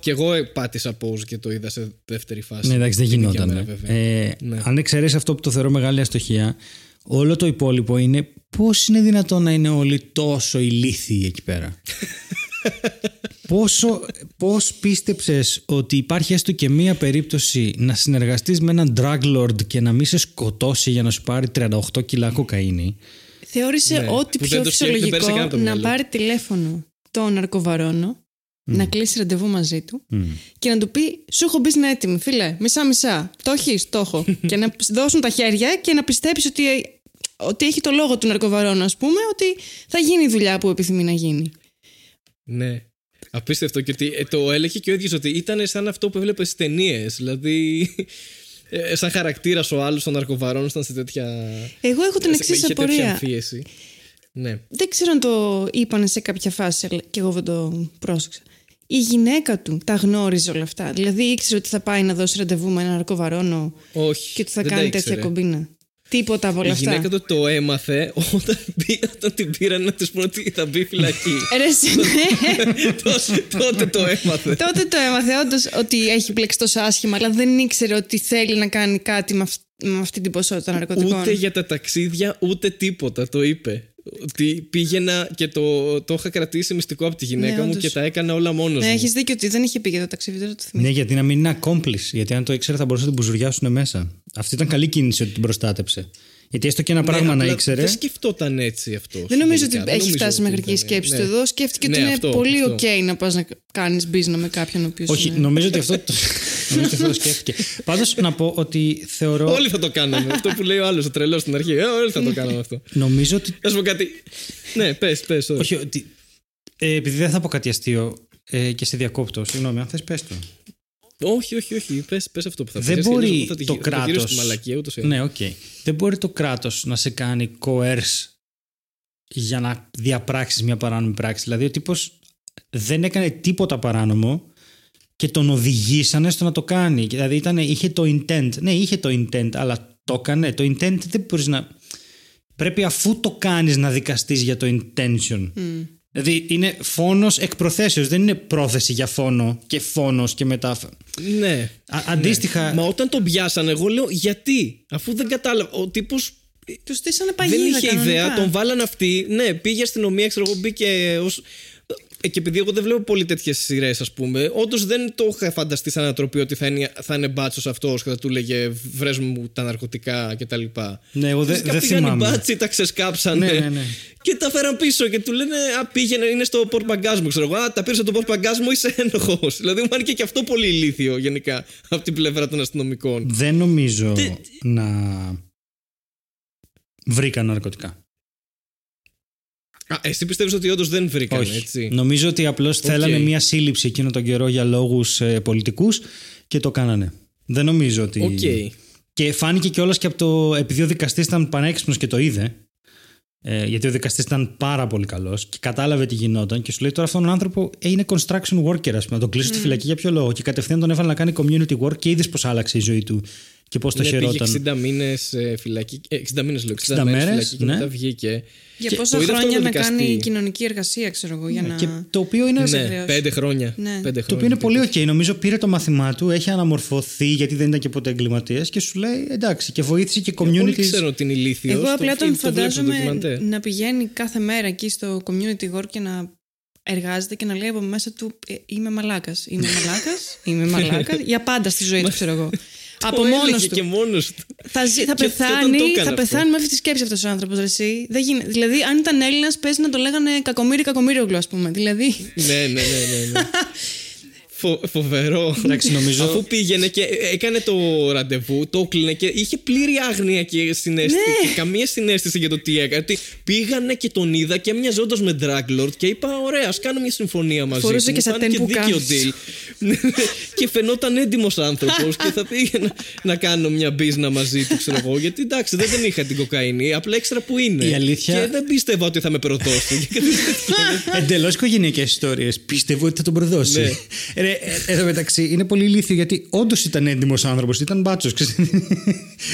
Και εγώ ε, πάτησα pause και το είδα σε δεύτερη φάση. Ναι, εντάξει, δεν Την ίδια γινόταν. μέρα, βέβαια. Ε, Ναι. Αν εξαιρέσει αυτό που το θεωρώ μεγάλη αστοχία, όλο το υπόλοιπο είναι πώς είναι δυνατόν να είναι όλοι τόσο ηλίθιοι εκεί πέρα. Πόσο, πώς πίστεψες ότι υπάρχει έστω και μία περίπτωση να συνεργαστείς με έναν drug lord και να μην σε σκοτώσει για να σου πάρει 38 κιλά κοκαίνη; Θεώρησε Ναι, ό,τι που πιο δεν το σκέφτεται, δεν πέρασε φυσιολογικό καν από το να μυαλό. πάρει τηλέφωνο τον ναρκοβαρόνο, να κλείσει ραντεβού μαζί του και να του πει: Σου έχω μπει στην έτοιμη, φίλε, μισά-μισά. Το έχεις, το έχω. και να δώσουν τα χέρια και να πιστέψεις ότι, ότι έχει το λόγο του ναρκοβαρόνου, ας πούμε, ότι θα γίνει η δουλειά που επιθυμεί να γίνει. Ναι. Απίστευτο και ότι ε, το έλεγε και ο ίδιος ότι ήταν σαν αυτό που έβλεπες στις ταινίες. Δηλαδή, ε, σαν χαρακτήρας ο άλλος των ναρκοβαρών ήταν σε τέτοια. Εγώ έχω την σε- εξής είχε τέτοια απορία. αμφίεση. Ναι. Δεν ξέρω αν το είπαν σε κάποια φάση, αλλά και εγώ δεν το πρόσεξα. Η γυναίκα του τα γνώριζε όλα αυτά. Δηλαδή ήξερε ότι θα πάει να δώσει ραντεβού με έναν ναρκοβαρόνο Όχι. και ότι θα δεν τα κάνει ήξερε. τέτοια κομπίνα. Τίποτα από όλα Η αυτά. γυναίκα του το έμαθε όταν, μπή- όταν την πήραν να της πούνε ότι θα μπει φυλακή. Ρε, εσύ, ναι. τότε, τότε το έμαθε. Τότε το έμαθε όντως ότι έχει μπλέξει τόσο άσχημα, αλλά δεν ήξερε ότι θέλει να κάνει κάτι με, αυ- με αυτή την ποσότητα ναρκωτικών. Ούτε για τα ταξίδια, ούτε τίποτα. Το είπε. Ότι πήγαινα και το, το είχα κρατήσει μυστικό από τη γυναίκα Ναι, μου όντως. και τα έκανα όλα μόνος Ναι, μου. έχεις δίκιο ότι δεν είχε πει για το ταξίδι, δεν το θυμάμαι. Ναι, γιατί να μην είναι accomplice. Γιατί αν το ήξερε θα μπορούσε να την μπουζουριάσουν μέσα. Αυτή ήταν καλή κίνηση ότι την προστάτεψε. Γιατί έστω και ένα πράγμα Ναι, να απλά ήξερε. Δεν σκεφτόταν έτσι αυτός. Δεν νομίζω τελικά. ότι Δεν έχει νομίζω φτάσει ότι μέχρι εκεί η ήταν- σκέψη ναι. του εδώ. Σκέφτηκε Ναι, ότι είναι αυτό, πολύ αυτό. οκ να πας να κάνεις business με κάποιον ο οποίος. Όχι, νομίζω ότι αυτό το, νομίζω ότι αυτό το σκέφτηκε. Πάντως να πω ότι θεωρώ. Όλοι θα το κάναμε. αυτό που λέει ο άλλος, ο τρελός στην αρχή. Ε, όλοι θα το κάναμε αυτό. Νομίζω ότι. Να σου πω κάτι. Ναι, πες, πες. Όχι, ότι. Ε, επειδή δεν θα πω κάτι αστείο ε, και σε διακόπτω, συγγνώμη, αν θες πες το. Όχι, όχι, όχι. Πες πες αυτό που θα Δεν πεις. μπορεί Εγώ θα τη- το θα γυρίσω κράτο. στη μαλακία, ούτως ή άλλως. Ναι, οκ. Δεν μπορεί το κράτος να σε κάνει coerce για να διαπράξεις μια παράνομη πράξη. Δηλαδή, ο τύπος δεν έκανε τίποτα παράνομο και τον οδηγήσανε στο να το κάνει. Δηλαδή, ήταν, είχε το intent. Ναι, είχε το intent, αλλά το έκανε. Το intent δεν μπορείς να. Πρέπει αφού το κάνεις να δικαστείς για το intention. Δηλαδή, είναι φόνος εκ προθέσεως, Δεν είναι πρόθεση για φόνο και φόνος και μετά. Ναι. Α- αντίστοιχα. Μα όταν τον πιάσανε, εγώ λέω γιατί. Αφού δεν κατάλαβα. Ο τύπο Τους στήσανε παγίδα. δεν είχε κανονικά. ιδέα, τον βάλαν αυτοί. Ναι, πήγε αστυνομία, ξέρω εγώ, μπήκε ως... ε, και επειδή εγώ δεν βλέπω πολύ τέτοιες σειρές, ας πούμε, όντως δεν το είχα φανταστεί σαν ανατροπή ότι θα είναι, θα είναι μπάτσος αυτός και θα του λέγε βρες μου τα ναρκωτικά κτλ. Ναι, εγώ δεν Φυσικά δεν πήγαν οι θυμάμαι. μπάτσοι, τα ξεσκάψανε. Ναι, ναι, ναι. Και τα φέραν πίσω και του λένε Α, πήγαινε, είναι στο πορπαγκάζ μου. Ξέρω εγώ. Α, τα πήρες από το πορπαγκάζ μου, είσαι ένοχος. δηλαδή μου φάνηκε και αυτό πολύ ηλίθιο γενικά από την πλευρά των αστυνομικών. Δεν νομίζω Τι- να βρήκαν ναρκωτικά. Α, εσύ πιστεύεις ότι όντως δεν βρήκαν, Όχι. έτσι; Νομίζω ότι απλώς θέλανε μια σύλληψη εκείνο τον καιρό για λόγους ε, πολιτικούς και το κάνανε. Δεν νομίζω ότι. Οκ. Και φάνηκε κιόλας και από το. Επειδή ο δικαστής ήταν πανέξυπνος και το είδε. Ε, γιατί ο δικαστής ήταν πάρα πολύ καλός και κατάλαβε τι γινόταν και σου λέει τώρα αυτόν τον άνθρωπο ε, είναι construction worker, ας πούμε. Να τον κλείσω στη φυλακή για ποιο λόγο. Και κατευθείαν τον έβαλε να κάνει community work και είδες πώς άλλαξε η ζωή του και πώς το Ναι, χαιρόταν. πήγε 60 μήνες φυλακή. ε, 60 μήνες λέω. 60, 60 μέρες μέρες, φυλακή και ναι. μετά βγήκε. Για Και πόσα το είδε αυτό χρόνια το να δικαστή. κάνει κοινωνική εργασία, ξέρω εγώ, για να. Και το οποίο είναι, σε Ναι, χρέος. πέντε χρόνια. Ναι. Πέντε το οποίο είναι χρόνια. πολύ οκ. Νομίζω πήρε το μάθημά του, έχει αναμορφωθεί γιατί δεν ήταν και ποτέ εγκληματίας και σου λέει εντάξει και βοήθησε και Όλοι community. ξέρω ότι είναι ηλίθιος. Εγώ απλά τον φαντάζομαι φαντάζομαι. να πηγαίνει κάθε μέρα εκεί στο community work και να εργάζεται και να λέει από μέσα του «Ε, Είμαι μαλάκας. Είμαι μαλάκας. Είμαι μαλάκας. Για πάντα στη ζωή του, ξέρω εγώ. από μόνος του. Και μόνος του. Θα, ζει- θα Και όταν το πεθάνει, έκανε θα αυτό. πεθάνει με αυτή τη σκέψη αυτός ο άνθρωπος. Δεν γίνεται. Δηλαδή, αν ήταν Έλληνας, παίζει να το λέγανε Κακομίρι Κακομίριογλου, ας πούμε. Δηλαδή. ναι, ναι, ναι, ναι, ναι. Φο, φοβερό. Εντάξει, νομίζω- Αφού πήγαινε και έκανε το ραντεβού, το κλείνε και είχε πλήρη άγνοια και συνέστηση. Ναι. Και καμία συνέστηση για το τι έκανε. Ότι πήγανε και τον είδα και έμοιαζε όντω με Drug Lord και είπα: Ωραία, ας κάνουμε μια συμφωνία μαζί. Φορούσε του. και Μου φάνηκε σατέν δίκαιο πουκάμισο. deal. και φαινόταν έντιμος άνθρωπος και θα πήγαινα να κάνω μια μπίζνα μαζί του, ξέρω εγώ. Γιατί εντάξει, δεν, δεν είχα την κοκαίνη, απλά έξερα που είναι. Η αλήθεια- Και δεν πίστευα ότι θα με προδώσει. Εντελώς οικογενειακές ιστορίες. Πίστευω ότι θα τον προδώσει. Ναι. Ρε, ε, εδώ μεταξύ είναι πολύ ηλίθιο γιατί όντως ήταν έντιμος άνθρωπος, ήταν μπάτσος.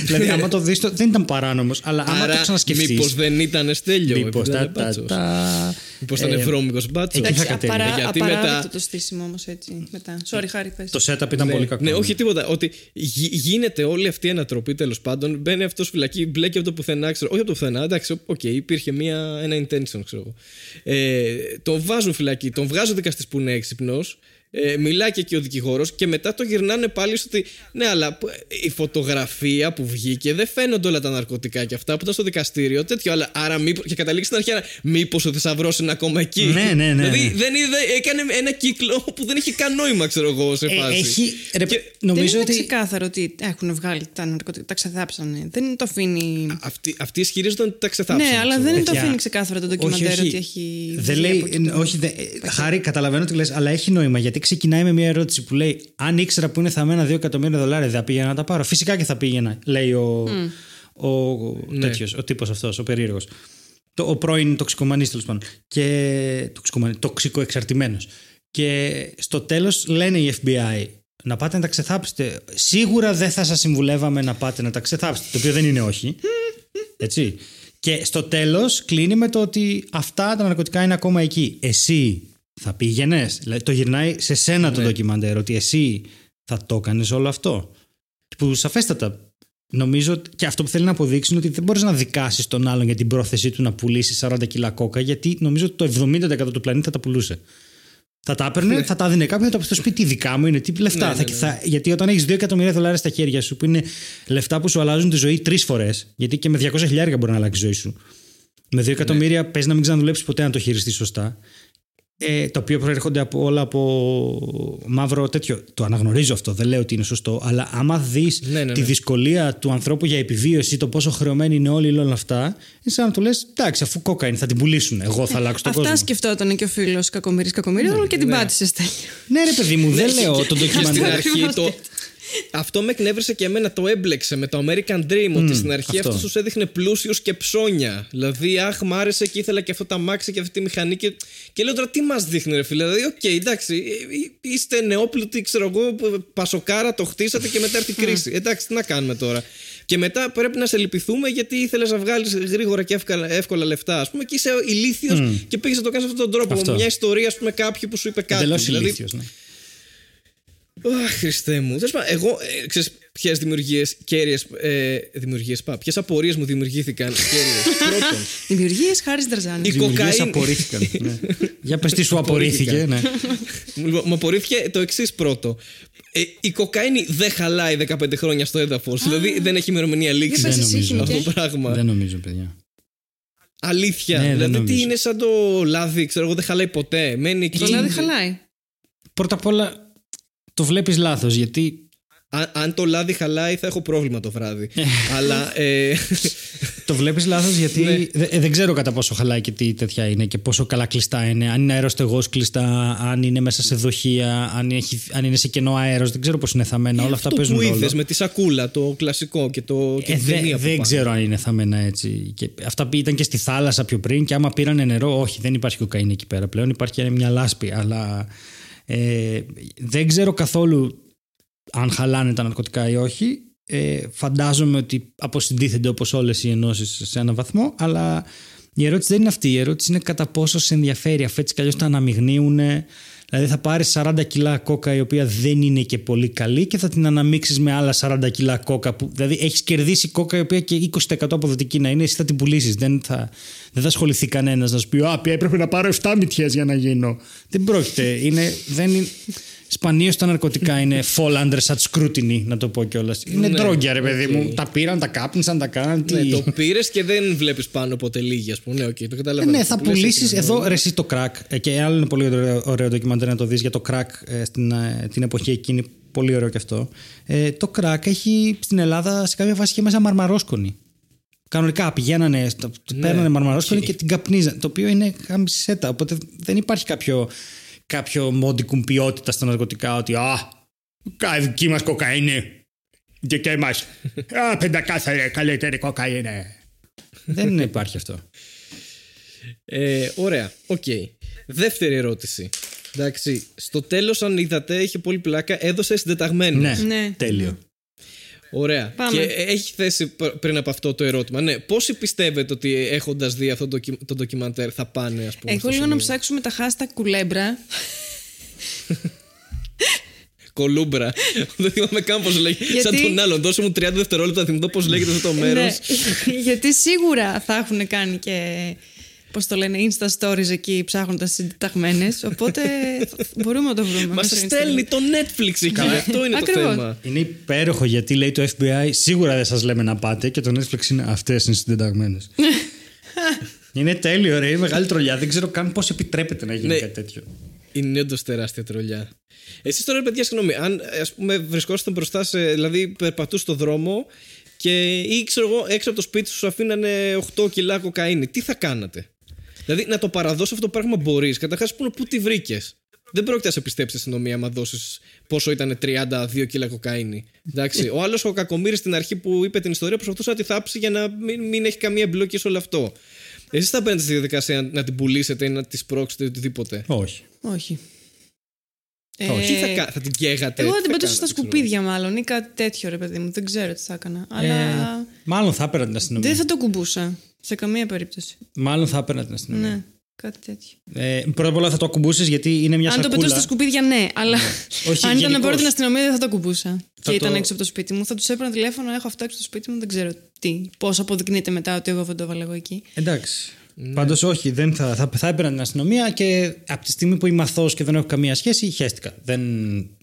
δηλαδή, άμα το δεις, δεν ήταν παράνομος, αλλά άμα το Άρα, ξανασκεφτεί. μήπως δεν ήταν στέλιο. Μήπως επειδή τα. ήταν τα, μπάτσος. τα Μήπως ήταν ε, ευρώμικος μπάτσος. εκεί θα Εντάξει, κατέβει. απαρά, Γιατί απαράδεκτο μετά- το στήσιμο όμως έτσι. Μετά. Sorry, Χάρη, πες. Το setup ήταν πολύ κακό. Ναι, όχι τίποτα. Ότι γι- γίνεται όλη αυτή η ανατροπή τέλος πάντων. Μπαίνει αυτός φυλακή, μπλέκει από το πουθενά, ξέρω. Όχι από το πουθενά, εντάξει, οκ, υπήρχε μια, ένα intention, ξέρω εγώ. Ε, τον βάζουν φυλακή, τον βγάζει ο δικαστής που είναι έξυπνος. Ε, μιλάει και εκεί ο δικηγόρος και μετά το γυρνάνε πάλι στο ότι ναι, αλλά π- η φωτογραφία που βγήκε δεν φαίνονται όλα τα ναρκωτικά και αυτά που ήταν στο δικαστήριο. Τέτοιο, αλλά άρα μήπως, και καταλήξει στην αρχή, μήπως ο θησαυρός είναι ακόμα εκεί; Ναι, ναι, ναι, Δηλαδή ναι. δεν είδε, έκανε ένα κύκλο που δεν είχε καν νόημα, ξέρω εγώ, σε Ε, φάση. έχει, ρε, Και- νομίζω δεν είναι ότι. ξεκάθαρο ότι έχουν βγάλει τα ναρκωτικά, τα ξεδάψανε. Δεν το αφήνει. Αυτοί, αυτοί ισχυρίζονταν ότι τα ξεθάψαν. Ναι, αλλά ξέρω. δεν το Παιδιά. αφήνει ξεκάθαρο το ντοκιμαντέρ ότι έχει. Δεν βγει λέει, από εκεί το- όχι, δεν- ε, Χάρη, καταλαβαίνω τι λες, αλλά έχει νόημα γιατί ξεκινάει με μια ερώτηση που λέει: Αν ήξερα που είναι θαμμένα 2 εκατομμύρια δολάρια, δεν θα πήγαινα να τα πάρω. Φυσικά και θα πήγαινα, λέει ο, ο, Ναι. τέτοιος, ο τύπος αυτός, ο περίεργος. Το, ο πρώην τοξικομανής τέλος πάντων. Και. Τοξικοεξαρτημένος. Και στο τέλος λένε οι FBI να πάτε να τα ξεθάψετε. Σίγουρα δεν θα σας συμβουλεύαμε να πάτε να τα ξεθάψετε. Το οποίο δεν είναι όχι. Έτσι. Και στο τέλος κλείνει με το ότι αυτά τα ναρκωτικά είναι ακόμα εκεί. Εσύ θα πήγαινες; Δηλαδή το γυρνάει σε σένα το Ναι. ντοκιμαντέρ ότι εσύ θα το έκανες όλο αυτό. Που σαφέστατα νομίζω ότι- και αυτό που θέλει να αποδείξει είναι ότι δεν μπορείς να δικάσεις τον άλλον για την πρόθεσή του να πουλήσει 40 κιλά κόκα, γιατί νομίζω ότι το 70% του πλανήτη θα τα πουλούσε. Θα τα έπαιρνε, θα τα δίνει κάποιον, θα τα πει στο σπίτι δικά μου, είναι τι λεφτά. Ναι, θα, ναι, ναι. θα- γιατί όταν έχεις 2 εκατομμύρια δολάρια στα χέρια σου, που είναι λεφτά που σου αλλάζουν τη ζωή τρεις φορές, γιατί και με 200 χιλιάρια μπορεί να αλλάξει η ζωή σου. Με 2 εκατομμύρια παίζει να μην ξαναδουλέψεις ποτέ να το χειριστείς σωστά. Ε, τα οποία προέρχονται από όλα από μαύρο τέτοιο. Το αναγνωρίζω αυτό, δεν λέω ότι είναι σωστό. Αλλά άμα δεις Ναι, ναι, τη ναι. δυσκολία του ανθρώπου για επιβίωση, το πόσο χρεωμένοι είναι όλοι όλα αυτά, είναι σαν να του λες: Εντάξει, αφού κόκα είναι, θα την πουλήσουν. Εγώ θα αλλάξω τον Αυτά κόσμο. σκεφτόταν και ο φίλος Κακομοίρη Κακομοίρη και την πάτησε στέλνιο. Ναι, ρε παιδί μου, δεν λέω το Και στην ντοκιμαντέρ. αρχή το. Αυτό με εκνεύρισε και εμένα, το έμπλεξε με το American Dream. ότι στην αρχή αυτό. αυτός τους έδειχνε πλούσιους και ψώνια. Δηλαδή, αχ, μ' άρεσε και ήθελα και αυτό τα μάξι και αυτή τη μηχανή. Και, και λέω τώρα, τι μας δείχνει, ρε φίλε; Δηλαδή, οκ, εντάξει, ε, ε, είστε νεόπλουτοι, ξέρω εγώ, που- πασοκάρα, το χτίσατε και μετά έρθει η κρίση. εντάξει, τι να κάνουμε τώρα; Και μετά πρέπει να σε λυπηθούμε γιατί ήθελες να βγάλεις γρήγορα και εύκολα, εύκολα λεφτά, ας πούμε, και είσαι ηλίθιος και πήγες να το κάνεις αυτόν τον τρόπο. Αυτό. Μια ιστορία, ας πούμε, κάποιου που σου είπε κάτι. Εντελώς Δηλαδή, ηλίθιος. Ναι. Αχ, Χριστέ μου. Τέλος πάντων, εγώ, ε, ξέρεις, ποιες δημιουργίες κέρυες. Ε, δημιουργίες, πά. Ποιες απορίες μου δημιουργήθηκαν κέρυες. Πρώτον, Δημιουργίες χάρης Δραζάνη. η Δημιουργίες κοκαίνη. απορρίφθηκαν. ναι. Για πες τι σου απορρίφθηκε. ναι. Λοιπόν, Μου απορρίφθηκε το εξής πρώτο. Ε, η κοκαίνη δεν χαλάει 15 χρόνια στο έδαφος. Δηλαδή δεν έχει ημερομηνία λήξη Για πες Δεν εσύ, νομίζω. αυτό χημικέ. το πράγμα. Δεν νομίζω, παιδιά. Αλήθεια. Ναι, δεν δηλαδή τι νομίζω. είναι σαν το λάδι, ξέρω εγώ, δεν χαλάει ποτέ. Μένει εκεί. Το λάδι χαλάει. Πρώτα απ' όλα το βλέπεις λάθος γιατί Αν, αν το λάδι χαλάει, θα έχω πρόβλημα το βράδυ. Ε. Αλλά. Ε, Το βλέπεις λάθος γιατί Ναι. δε- ε, δεν ξέρω κατά πόσο χαλάει και τι τέτοια είναι και πόσο καλά κλειστά είναι. Αν είναι αεροστεγό κλειστά, αν είναι μέσα σε δοχεία, αν, έχει, αν είναι σε κενό αέρος. Δεν ξέρω πώς είναι θαμμένα. Όλα αυτά αυτό παίζουν που ρόλο. είδες με τη σακούλα, το κλασικό και, το, και Ε, την δε- ταινία που δεν πάνε. ξέρω αν είναι θαμμένα έτσι. Και αυτά που ήταν και στη θάλασσα πιο πριν και άμα πήρανε νερό, όχι, δεν υπάρχει κοκαίνη εκεί πέρα πλέον. Υπάρχει και μια λάσπη. Αλλά ε, δεν ξέρω καθόλου αν χαλάνε τα ναρκωτικά ή όχι. Ε, φαντάζομαι ότι αποσυντίθενται όπως όλες οι ενώσεις σε έναν βαθμό, αλλά η ερώτηση δεν είναι αυτή. Η ερώτηση είναι κατά πόσο σε ενδιαφέρει. Αφού έτσι κι αλλιώς τα αναμειγνύουν. Δηλαδή θα πάρεις 40 κιλά κόκα η οποία δεν είναι και πολύ καλή και θα την αναμίξεις με άλλα 40 κιλά κόκα. Που, δηλαδή έχεις κερδίσει κόκα η οποία και 20% αποδοτική να είναι, εσύ θα την πουλήσεις. Δεν θα, δεν θα ασχοληθεί κανένας να σου πει «Α, έπρεπε να πάρω 7 μυτιές για να γίνω». Δεν πρόκειται. Είναι, δεν είναι, Σπανίως τα ναρκωτικά είναι fall under such scrutiny, να το πω κιόλας. Είναι Ναι, ντρόγκια, ρε παιδί οκ. μου. Τα πήραν, τα κάπνισαν, τα κάναν. Τι... Ναι, το πήρες και δεν βλέπεις πάνω ποτέ λίγη, ας πούμε. Ναι, οκ, το Ε, καταλαβαίνω. ναι, θα Το πουλήσεις πουλήσει. εκεί, Εδώ ναι. ρε, εσύ το crack. ε, Και άλλο είναι πολύ ωραίο, ωραίο ντοκιμαντέρ να το δεις για το crack ε, στην, ε, την εποχή εκείνη. Πολύ ωραίο κι αυτό. Ε, το crack έχει στην Ελλάδα σε κάποια φάση είχε μέσα μαρμαρόσκονη. Κανονικά πηγαίνανε, στο- Ναι, παίρνανε μαρμαρόσκονη και την καπνίζαν. Το οποίο είναι χαμισέτα. Οπότε δεν υπάρχει κάποιο, κάποιο μόντικουμ ποιότητας στα ναρκωτικά ότι Α, κα- δική μας κοκαίνη. Δική μας. Α, πεντακάθαρη, καλύτερη κοκαίνη. δεν υπάρχει αυτό. Ε, ωραία, οκ. Δεύτερη ερώτηση. Εντάξει, στο τέλος, αν είδατε, έχει πολύ πλάκα. Έδωσες συντεταγμένο. Ναι, Ναι. τέλειο. Ωραία. Πάμε. Και έχει θέσει πr- πριν από αυτό το ερώτημα. Ναι, πόσοι πιστεύετε ότι έχοντας δει αυτό το, ντοκι- το ντοκιμαντέρ θα πάνε, ας πούμε. Εγώ στο λίγο να σημείο; ψάξουμε τα hashtag κουλέμπρα. Κολούμπρα. Δεν θυμάμαι καν πώς λέγεται. Γιατί- Σαν τον άλλον. Δώσε μου 30 δευτερόλεπτα να θυμηθώ πώς λέγεται αυτό το μέρος. Ναι, γιατί σίγουρα θα έχουν κάνει και πώς το λένε, insta stories εκεί ψάχνοντας συντεταγμένες, οπότε μπορούμε να το βρούμε. Μα μέσα στο στέλνει Instagram. το Netflix εκεί. Ναι. Αυτό είναι το Ακριβώς. θέμα. Είναι υπέροχο γιατί λέει το FBI σίγουρα δεν σας λέμε να πάτε και το Netflix είναι αυτές είναι συντεταγμένες. είναι τέλειο ρε, είναι μεγάλη τρολιά. Δεν ξέρω καν πώς επιτρέπεται να γίνει Ναι. κάτι τέτοιο. Είναι όντως τεράστια τρολιά. Εσείς τώρα, παιδιά, συγγνώμη, αν ας πούμε βρισκόσασταν μπροστά σε. δηλαδή περπατούσε στο δρόμο και ή ξέρω εγώ έξω από το σπίτι σου σου αφήνανε 8 κιλά κοκαίνη, τι θα κάνατε; Δηλαδή να το παραδώσει αυτό το πράγμα μπορείς. Καταρχάς, πού, πού τη βρήκες; Δεν πρόκειται να σε πιστέψει η αστυνομία άμα δώσεις πόσο ήταν 32 κιλά κοκαίνη. Εντάξει. Ο άλλος ο κακομοίρη στην αρχή που είπε την ιστορία προσπαθούσε να τη θάψει για να μην, μην έχει καμία εμπλοκή σε όλο αυτό. Εσείς θα μπαίνετε στη διαδικασία να, να την πουλήσετε ή να τη σπρώξετε ή οτιδήποτε; Όχι. Όχι. Τι θα, Ε, κα- θα την καίγατε. Εγώ τι θα την πετούσα κάνατε, στα ξέρω. σκουπίδια μάλλον ή κάτι τέτοιο ρε παιδί μου. Δεν ξέρω τι θα έκανα. Αλλά Ε, μάλλον θα έπαιρνα την αστυνομία. δεν θα το κουμπούσα. Σε καμία περίπτωση. Μάλλον θα έπαιρνα την αστυνομία. Ναι, κάτι τέτοιο. Ε, πρώτα απ' όλα θα το ακουμπούσε γιατί είναι μια Αν το σακούλα. πετούσα στα σκουπίδια, ναι. Αλλά Όχι, αν ήταν να γενικώς. πάρω την αστυνομία, δεν θα το ακουμπούσα. Θα και το- ήταν έξω από το σπίτι μου. Θα τους έπαιρνα τηλέφωνο, έχω αυτό έξω από το σπίτι μου, δεν ξέρω τι. Πώς αποδεικνύεται μετά ότι εγώ δεν το έβαλα εγώ εκεί. Εντάξει. Ναι. Πάντως όχι, δεν θα, θα, θα έπαιρνα την αστυνομία και από τη στιγμή που είμαι αθώος και δεν έχω καμία σχέση, χέστηκα. Δεν,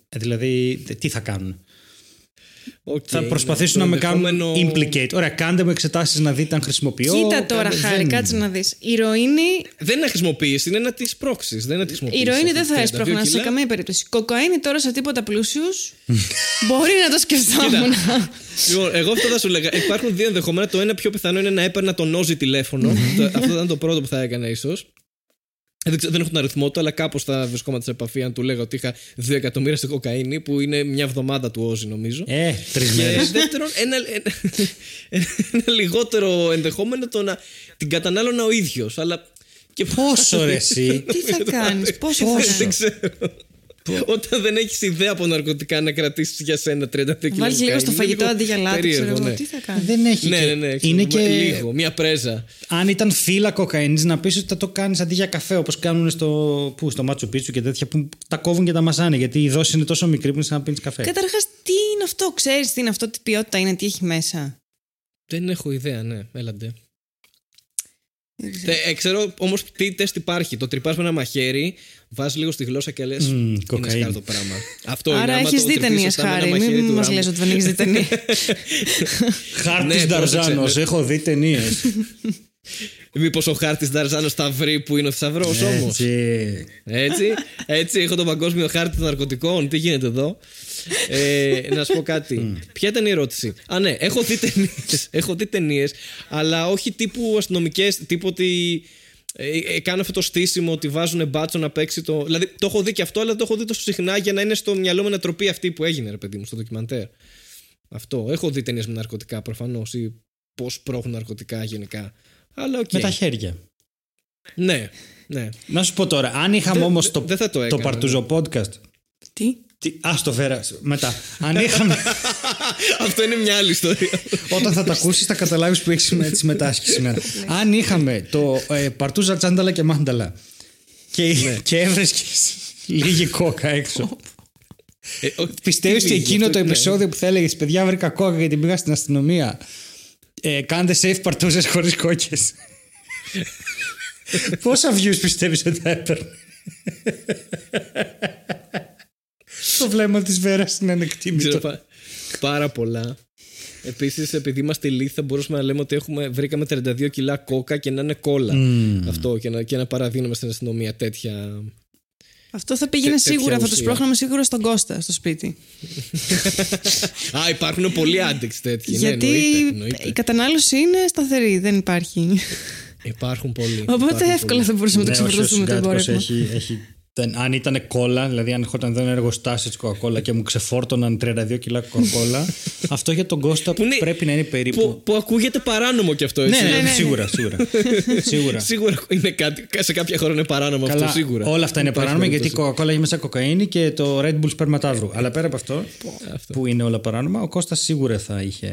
δηλαδή, τι θα κάνουν. Οκ, θα ναι. προσπαθήσουν Το να με κάνουν ενδεχόμενο- implicate. Ωραία, κάντε μου εξετάσεις να δείτε αν χρησιμοποιώ. Κοίτα τώρα, κάντε- χάρη, δεν- κάτσε να δεις. Η ροήνη, Δεν είναι να χρησιμοποιήσει, είναι να της πρόξει. Δεν είναι να τη χρησιμοποιήσει. η ροήνη δεν Αυτή θα τη έσπρωχνα 32 σε κιλά. καμία περίπτωση. Κοκαίνη τώρα σε τίποτα πλούσιους. μπορεί να το σκεφτόμουν. Λοιπόν, εγώ αυτό θα σου λέγα. Υπάρχουν δύο ενδεχόμενα. Το ένα πιο πιθανό είναι να έπαιρνα τον Όζι τηλέφωνο. Το- αυτό ήταν το πρώτο που θα έκανα ίσως. Δεν, ξέρω, δεν έχω τον αριθμό του, αλλά κάπως θα βρισκόμαστε σε επαφή αν του λέγα ότι είχα 2 εκατομμύρια στη κοκαίνη, που είναι μια εβδομάδα του Όζι, νομίζω. Ε, τρεις Και μέρες. δεύτερον, ένα, ένα, ένα λιγότερο ενδεχόμενο το να την κατανάλωνα ο ίδιος. Αλλά. Και Πόσο ρε εσύ; τι θα κάνεις, πόσο θα Πόσο; Δεν κάνεις; ξέρω. Όταν δεν έχεις ιδέα από ναρκωτικά να κρατήσεις για σένα 32 κιλά. Βάλει λίγο κοκαίνη, στο είναι φαγητό λίγο αντί για λάδι, ξέρω περίεργο, εγώ. ναι. Τι θα κάνεις; δεν έχει. Ναι, και- ναι, ναι. Είναι ξέρω, και. Λίγο, μια πρέζα. Αν ήταν φύλλα κοκαίνης, να πεις ότι θα το κάνεις αντί για καφέ, όπως κάνουν στο, πού, στο Μάτσο Πίτσου και τέτοια που τα κόβουν και τα μασάνε. Γιατί η δόση είναι τόσο μικρή που είναι σαν να πίνεις καφέ. Καταρχάς, τι είναι αυτό, ξέρεις τι είναι αυτό, τι ποιότητα είναι, τι έχει μέσα; Δεν έχω ιδέα, ναι. Έλαντε. Δεν ξέρω. Ε, ξέρω όμως τι τεστ υπάρχει. Το τρυπάς με ένα μαχαίρι, βάζεις λίγο στη γλώσσα και λες. Μμμ, είναι κοκαίνη. σκάρ το πράγμα. Αυτό είναι. Άρα άμα έχεις το δει τρυπείς ταινίες, σωστά με ένα χάρη. μαχαίρι Μην του μας γάμου. λες ότι δεν έχεις δει ταινίε. Χάρτης Ναι, Νταρζάνο. πρόσεξε, ναι. Έχω δει ταινίες. Μήπως ο χάρτης Νταρζάνος θα βρει που είναι ο θησαυρός όμως. Έτσι, έτσι, έχω τον παγκόσμιο χάρτη των ναρκωτικών. Τι γίνεται εδώ; Ε, να σου πω κάτι. Ποια ήταν η ερώτηση; Α, ναι, έχω δει ταινίες. έχω δει ταινίες, αλλά όχι τύπου αστυνομικές, τύπου ότι. Ε, ε, κάνω αυτό το στήσιμο ότι βάζουν μπάτσο να παίξει το. Δηλαδή το έχω δει και αυτό, αλλά το έχω δει τόσο συχνά για να είναι στο μυαλό μου να τροπή αυτή που έγινε, ρε παιδί μου, στο ντοκιμαντέρ. Αυτό. Έχω δει ταινίες με ναρκωτικά προφανώς ή πώς πρόχνουν ναρκωτικά γενικά. Αλλά οκ. Με τα χέρια. Ναι, ναι. Να σου πω τώρα, αν είχαμε Δεν- όμως δεν- το, δεν θα το το έκανα, Παρτούζο podcast. Τι; Τι, ας το φέρας μετά. Αν είχαμε. Αυτό είναι μια άλλη ιστορία. όταν θα τα ακούσεις, θα καταλάβεις που έχεις συμμετάσχει σήμερα. Αν είχαμε το ε, Παρτούζα Τσάνταλα και Μάνταλα και, και έβρεσκε λίγη κόκα έξω. Ε, ο- Πιστεύεις τι ότι λίγη, εκείνο αυτό- το ναι. επεισόδιο που θα έλεγες Παιδιά, βρήκα κόκα και την πήγα στην αστυνομία. Ε, κάντε safe παρτούζες χωρίς κόκε. Πόσα views πιστεύεις ότι θα έπαιρνε; το βλέμμα της Βέρας είναι Ξέρω ανεκτήμητο. πα- πάρα πολλά. Επίσης, επειδή είμαστε λίθ, θα μπορούσαμε να λέμε ότι έχουμε, βρήκαμε 32 κιλά κόκα και να είναι κόλλα. Αυτό και να, και να παραδίνουμε στην αστυνομία τέτοια. Αυτό θα πήγαινε Τέ- τέτοια σίγουρα, θα του ουσία. πρόχναμε σίγουρα στον Κώστα στο σπίτι. Α, υπάρχουν πολλοί άντεξ τέτοιοι. Γιατί ναι, εννοείται, εννοείται. η κατανάλωση είναι σταθερή, δεν υπάρχει. Υπάρχουν πολλοί. Οπότε υπάρχουν εύκολα πολλοί. θα μπορούσαμε να το Ναι, όχι, ο ξεφορτώσουμε το συγκάτοικος εμπόρευμα. έχει, έχει, δεν- αν ήταν κόλλα, δηλαδή αν ερχόταν εδώ ένα εργοστάσιο της Coca-Cola και μου ξεφόρτωναν 32 κιλά Coca-Cola, αυτό για τον Κώστα Που είναι- πρέπει να είναι περίπου. Που, που ακούγεται παράνομο κι αυτό, έτσι. ναι, ναι, ναι, ναι. σίγουρα, σίγουρα. σίγουρα. Σίγουρα είναι κάτι, σε κάποια χώρα είναι παράνομο Καλά, αυτό, σίγουρα. όλα αυτά είναι Υπάρχει παράνομα γιατί η περίπτωση. Coca-Cola έχει μέσα κοκαίνη και το Red Bull σπερματάβρου. Αλλά πέρα από αυτό, Αυτό. που είναι όλα παράνομα, ο Κώστας σίγουρα θα είχε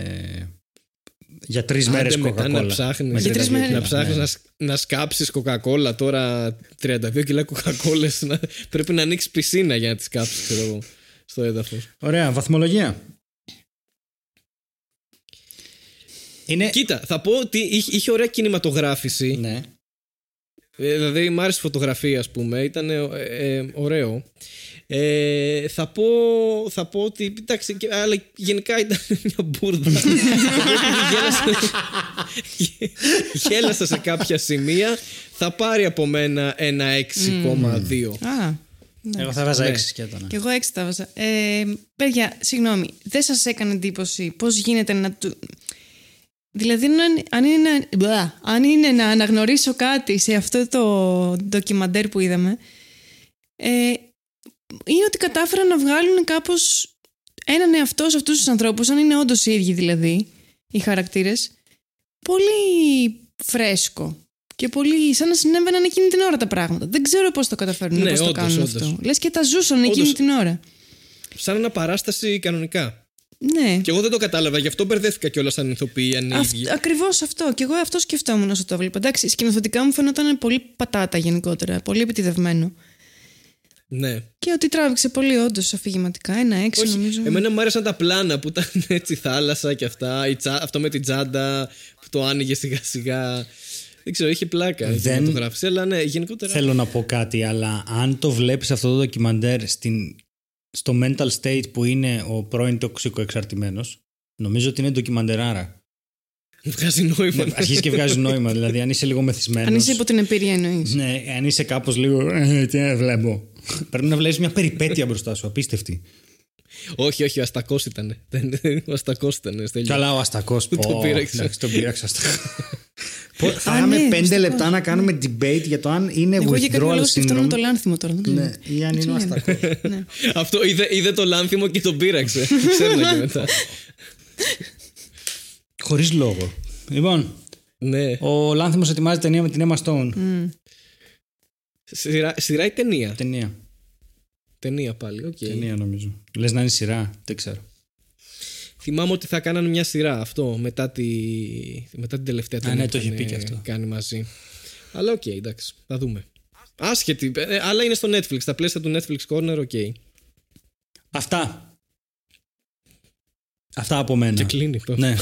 για τρεις μέρες Άντε μετά Coca-Cola. να ψάχνεις, Με Για τρεις 32 μέρες. κιλά. να, ψάχνεις Ναι. να, σ- να σκάψεις κοκακόλα τώρα 32 κιλά κοκακόλες να, πρέπει να ανοίξεις πισίνα για να τις κάψεις ξέρω εγώ, στο έδαφος Ωραία, βαθμολογία. Είναι. κοίτα θα πω ότι είχε, είχε ωραία κινηματογράφηση Ναι. ε, δηλαδή μ' άρεσε η φωτογραφία ας πούμε ήταν ε, ε, ωραίο ε, θα, πω, θα πω ότι εντάξει, και- αλλά γενικά ήταν μια μπουρδα. Οπότε γέλασα, γέλασα σε κάποια σημεία. Θα πάρει από μένα ένα 6,2. Α, Εγώ θα βάζα Ναι. 6 σκέτα. ναι. και εγώ έξι τα βάζα. Ε, παιδιά, συγγνώμη, δεν σας έκανε εντύπωση πώς γίνεται να του... Δηλαδή, αν, αν, είναι, να- μπλα, αν είναι να αναγνωρίσω κάτι σε αυτό το ντοκιμαντέρ που είδαμε, ε, είναι ότι κατάφεραν να βγάλουν κάπως έναν εαυτό σε αυτούς τους ανθρώπους, αν είναι όντως οι ίδιοι δηλαδή, οι χαρακτήρες, πολύ φρέσκο. Και πολύ σαν να συνέβαιναν εκείνη την ώρα τα πράγματα. Δεν ξέρω πώς το καταφέρουν, Ναι, πώς το όντως, κάνουν όντως. αυτό. Λες και τα ζούσαν εκείνη Όντως. την ώρα. Σαν ένα παράσταση κανονικά. Ναι. Και εγώ δεν το κατάλαβα, γι' αυτό μπερδεύτηκα κιόλας σαν ηθοποιοί, αν είναι Αυ- ίδιοι. ακριβώς αυτό. Και εγώ αυτό σκεφτόμουν όσο το έβλεπα. Εντάξει, σκηνοθετικά μου φαινόταν πολύ πατάτα γενικότερα. Πολύ επιτιδευμένο. Ναι. Και ότι τράβηξε πολύ όντως αφηγηματικά. Ένα έξι Όχι, νομίζω. εμένα μου άρεσαν τα πλάνα που ήταν έτσι θάλασσα και αυτά. η τσα- αυτό με την τσάντα που το άνοιγε σιγά σιγά. Δεν ξέρω, είχε πλάκα η Δεν- κινηματογράφηση, αλλά ναι, γενικότερα. Θέλω να πω κάτι, αλλά αν το βλέπεις αυτό το ντοκιμαντέρ στην, στο mental state που είναι ο πρώην τοξικοεξαρτημένος, νομίζω ότι είναι ντοκιμαντεράρα. Βγάζει νόημα. Ναι, αρχίζεις και βγάζει νόημα. Δηλαδή, αν είσαι λίγο μεθυσμένο. Αν είσαι υπό την εμπειρία εννοείς. Ναι, αν είσαι κάπως λίγο. «Ε, Τι να βλέπω. Πρέπει να βλέπεις μια περιπέτεια μπροστά σου, απίστευτη. όχι, όχι, ο Αστακός ήταν. Δεν- Ο Αστακός ήταν. Στέλιο. Καλά, ο Αστακός. Το πείραξε. Εντάξει, τον πείραξα. Πω, Θα Α, είχαμε ναι, πέντε Αστακός. λεπτά να κάνουμε debate για το αν είναι Εγώ για κάποιο withdrawal λόγο σκεφτόμουν syndrome. το λάνθιμο τώρα. δεν Ναι, ξέρω. ή αν είναι ο Τι λένε. Αστακός. Ναι. Αυτό είδε, είδε το Λάνθιμο και τον πείραξε. Ξέρουν και μετά. Χωρίς λόγο. Λοιπόν, ναι. ο Λάνθιμος ετοιμάζει ταινία με την Emma Stone. Σειρά, σειρά ή ταινία; Ταινία. Ταινία πάλι, οκ. Ταινία νομίζω. Λες να είναι σειρά, δεν ξέρω. Θυμάμαι ότι θα κάνανε μια σειρά αυτό μετά, τη... μετά την τελευταία ταινία ναι, που το είχε είχαν, πει και ε, αυτό. κάνει μαζί. Αλλά οκ, εντάξει, θα δούμε. Άσχετη, ε, αλλά είναι στο Netflix. Στα πλαίσια του Netflix Corner, OK. Αυτά. Αυτά από μένα. Και κλείνει. Ναι.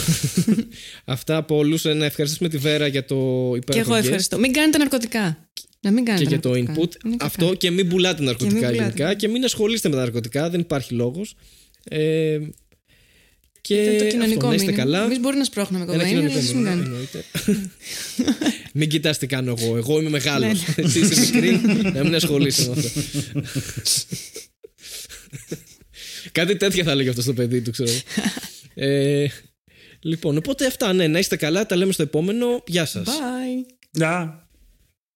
Αυτά από όλους. Να ευχαριστήσουμε τη Βέρα για το υπέροχο Και εγώ guest ευχαριστώ. Μην κάνετε ναρκωτικά. Να μην κάνετε Και για το ναρκωτικά. input. Είναι κακά. Αυτό και μην πουλάτε ναρκωτικά πουλάτε. γενικά και μην ασχολείστε με τα ναρκωτικά. Δεν υπάρχει λόγος. Ε, και Ήταν το αυτό, κοινωνικό να είστε μήνυμα. καλά. Εμείς μπορεί να σπρώχνουμε Ένα κομμάτια, αλλά κοινωνικό εσείς μην μήνυμα, κάνετε. εννοείται. μην κοιτάς τι κάνω εγώ. Εγώ είμαι μεγάλος. Ναι. Εσύ είσαι μικρή. να μην ασχολείσαι με αυτό. Κάτι τέτοια θα έλεγε αυτός στο παιδί του, ξέρω. εγώ. ε, λοιπόν, οπότε αυτά, ναι, να είστε καλά. Τα λέμε στο επόμενο. Γεια σας. Bye. Γεια.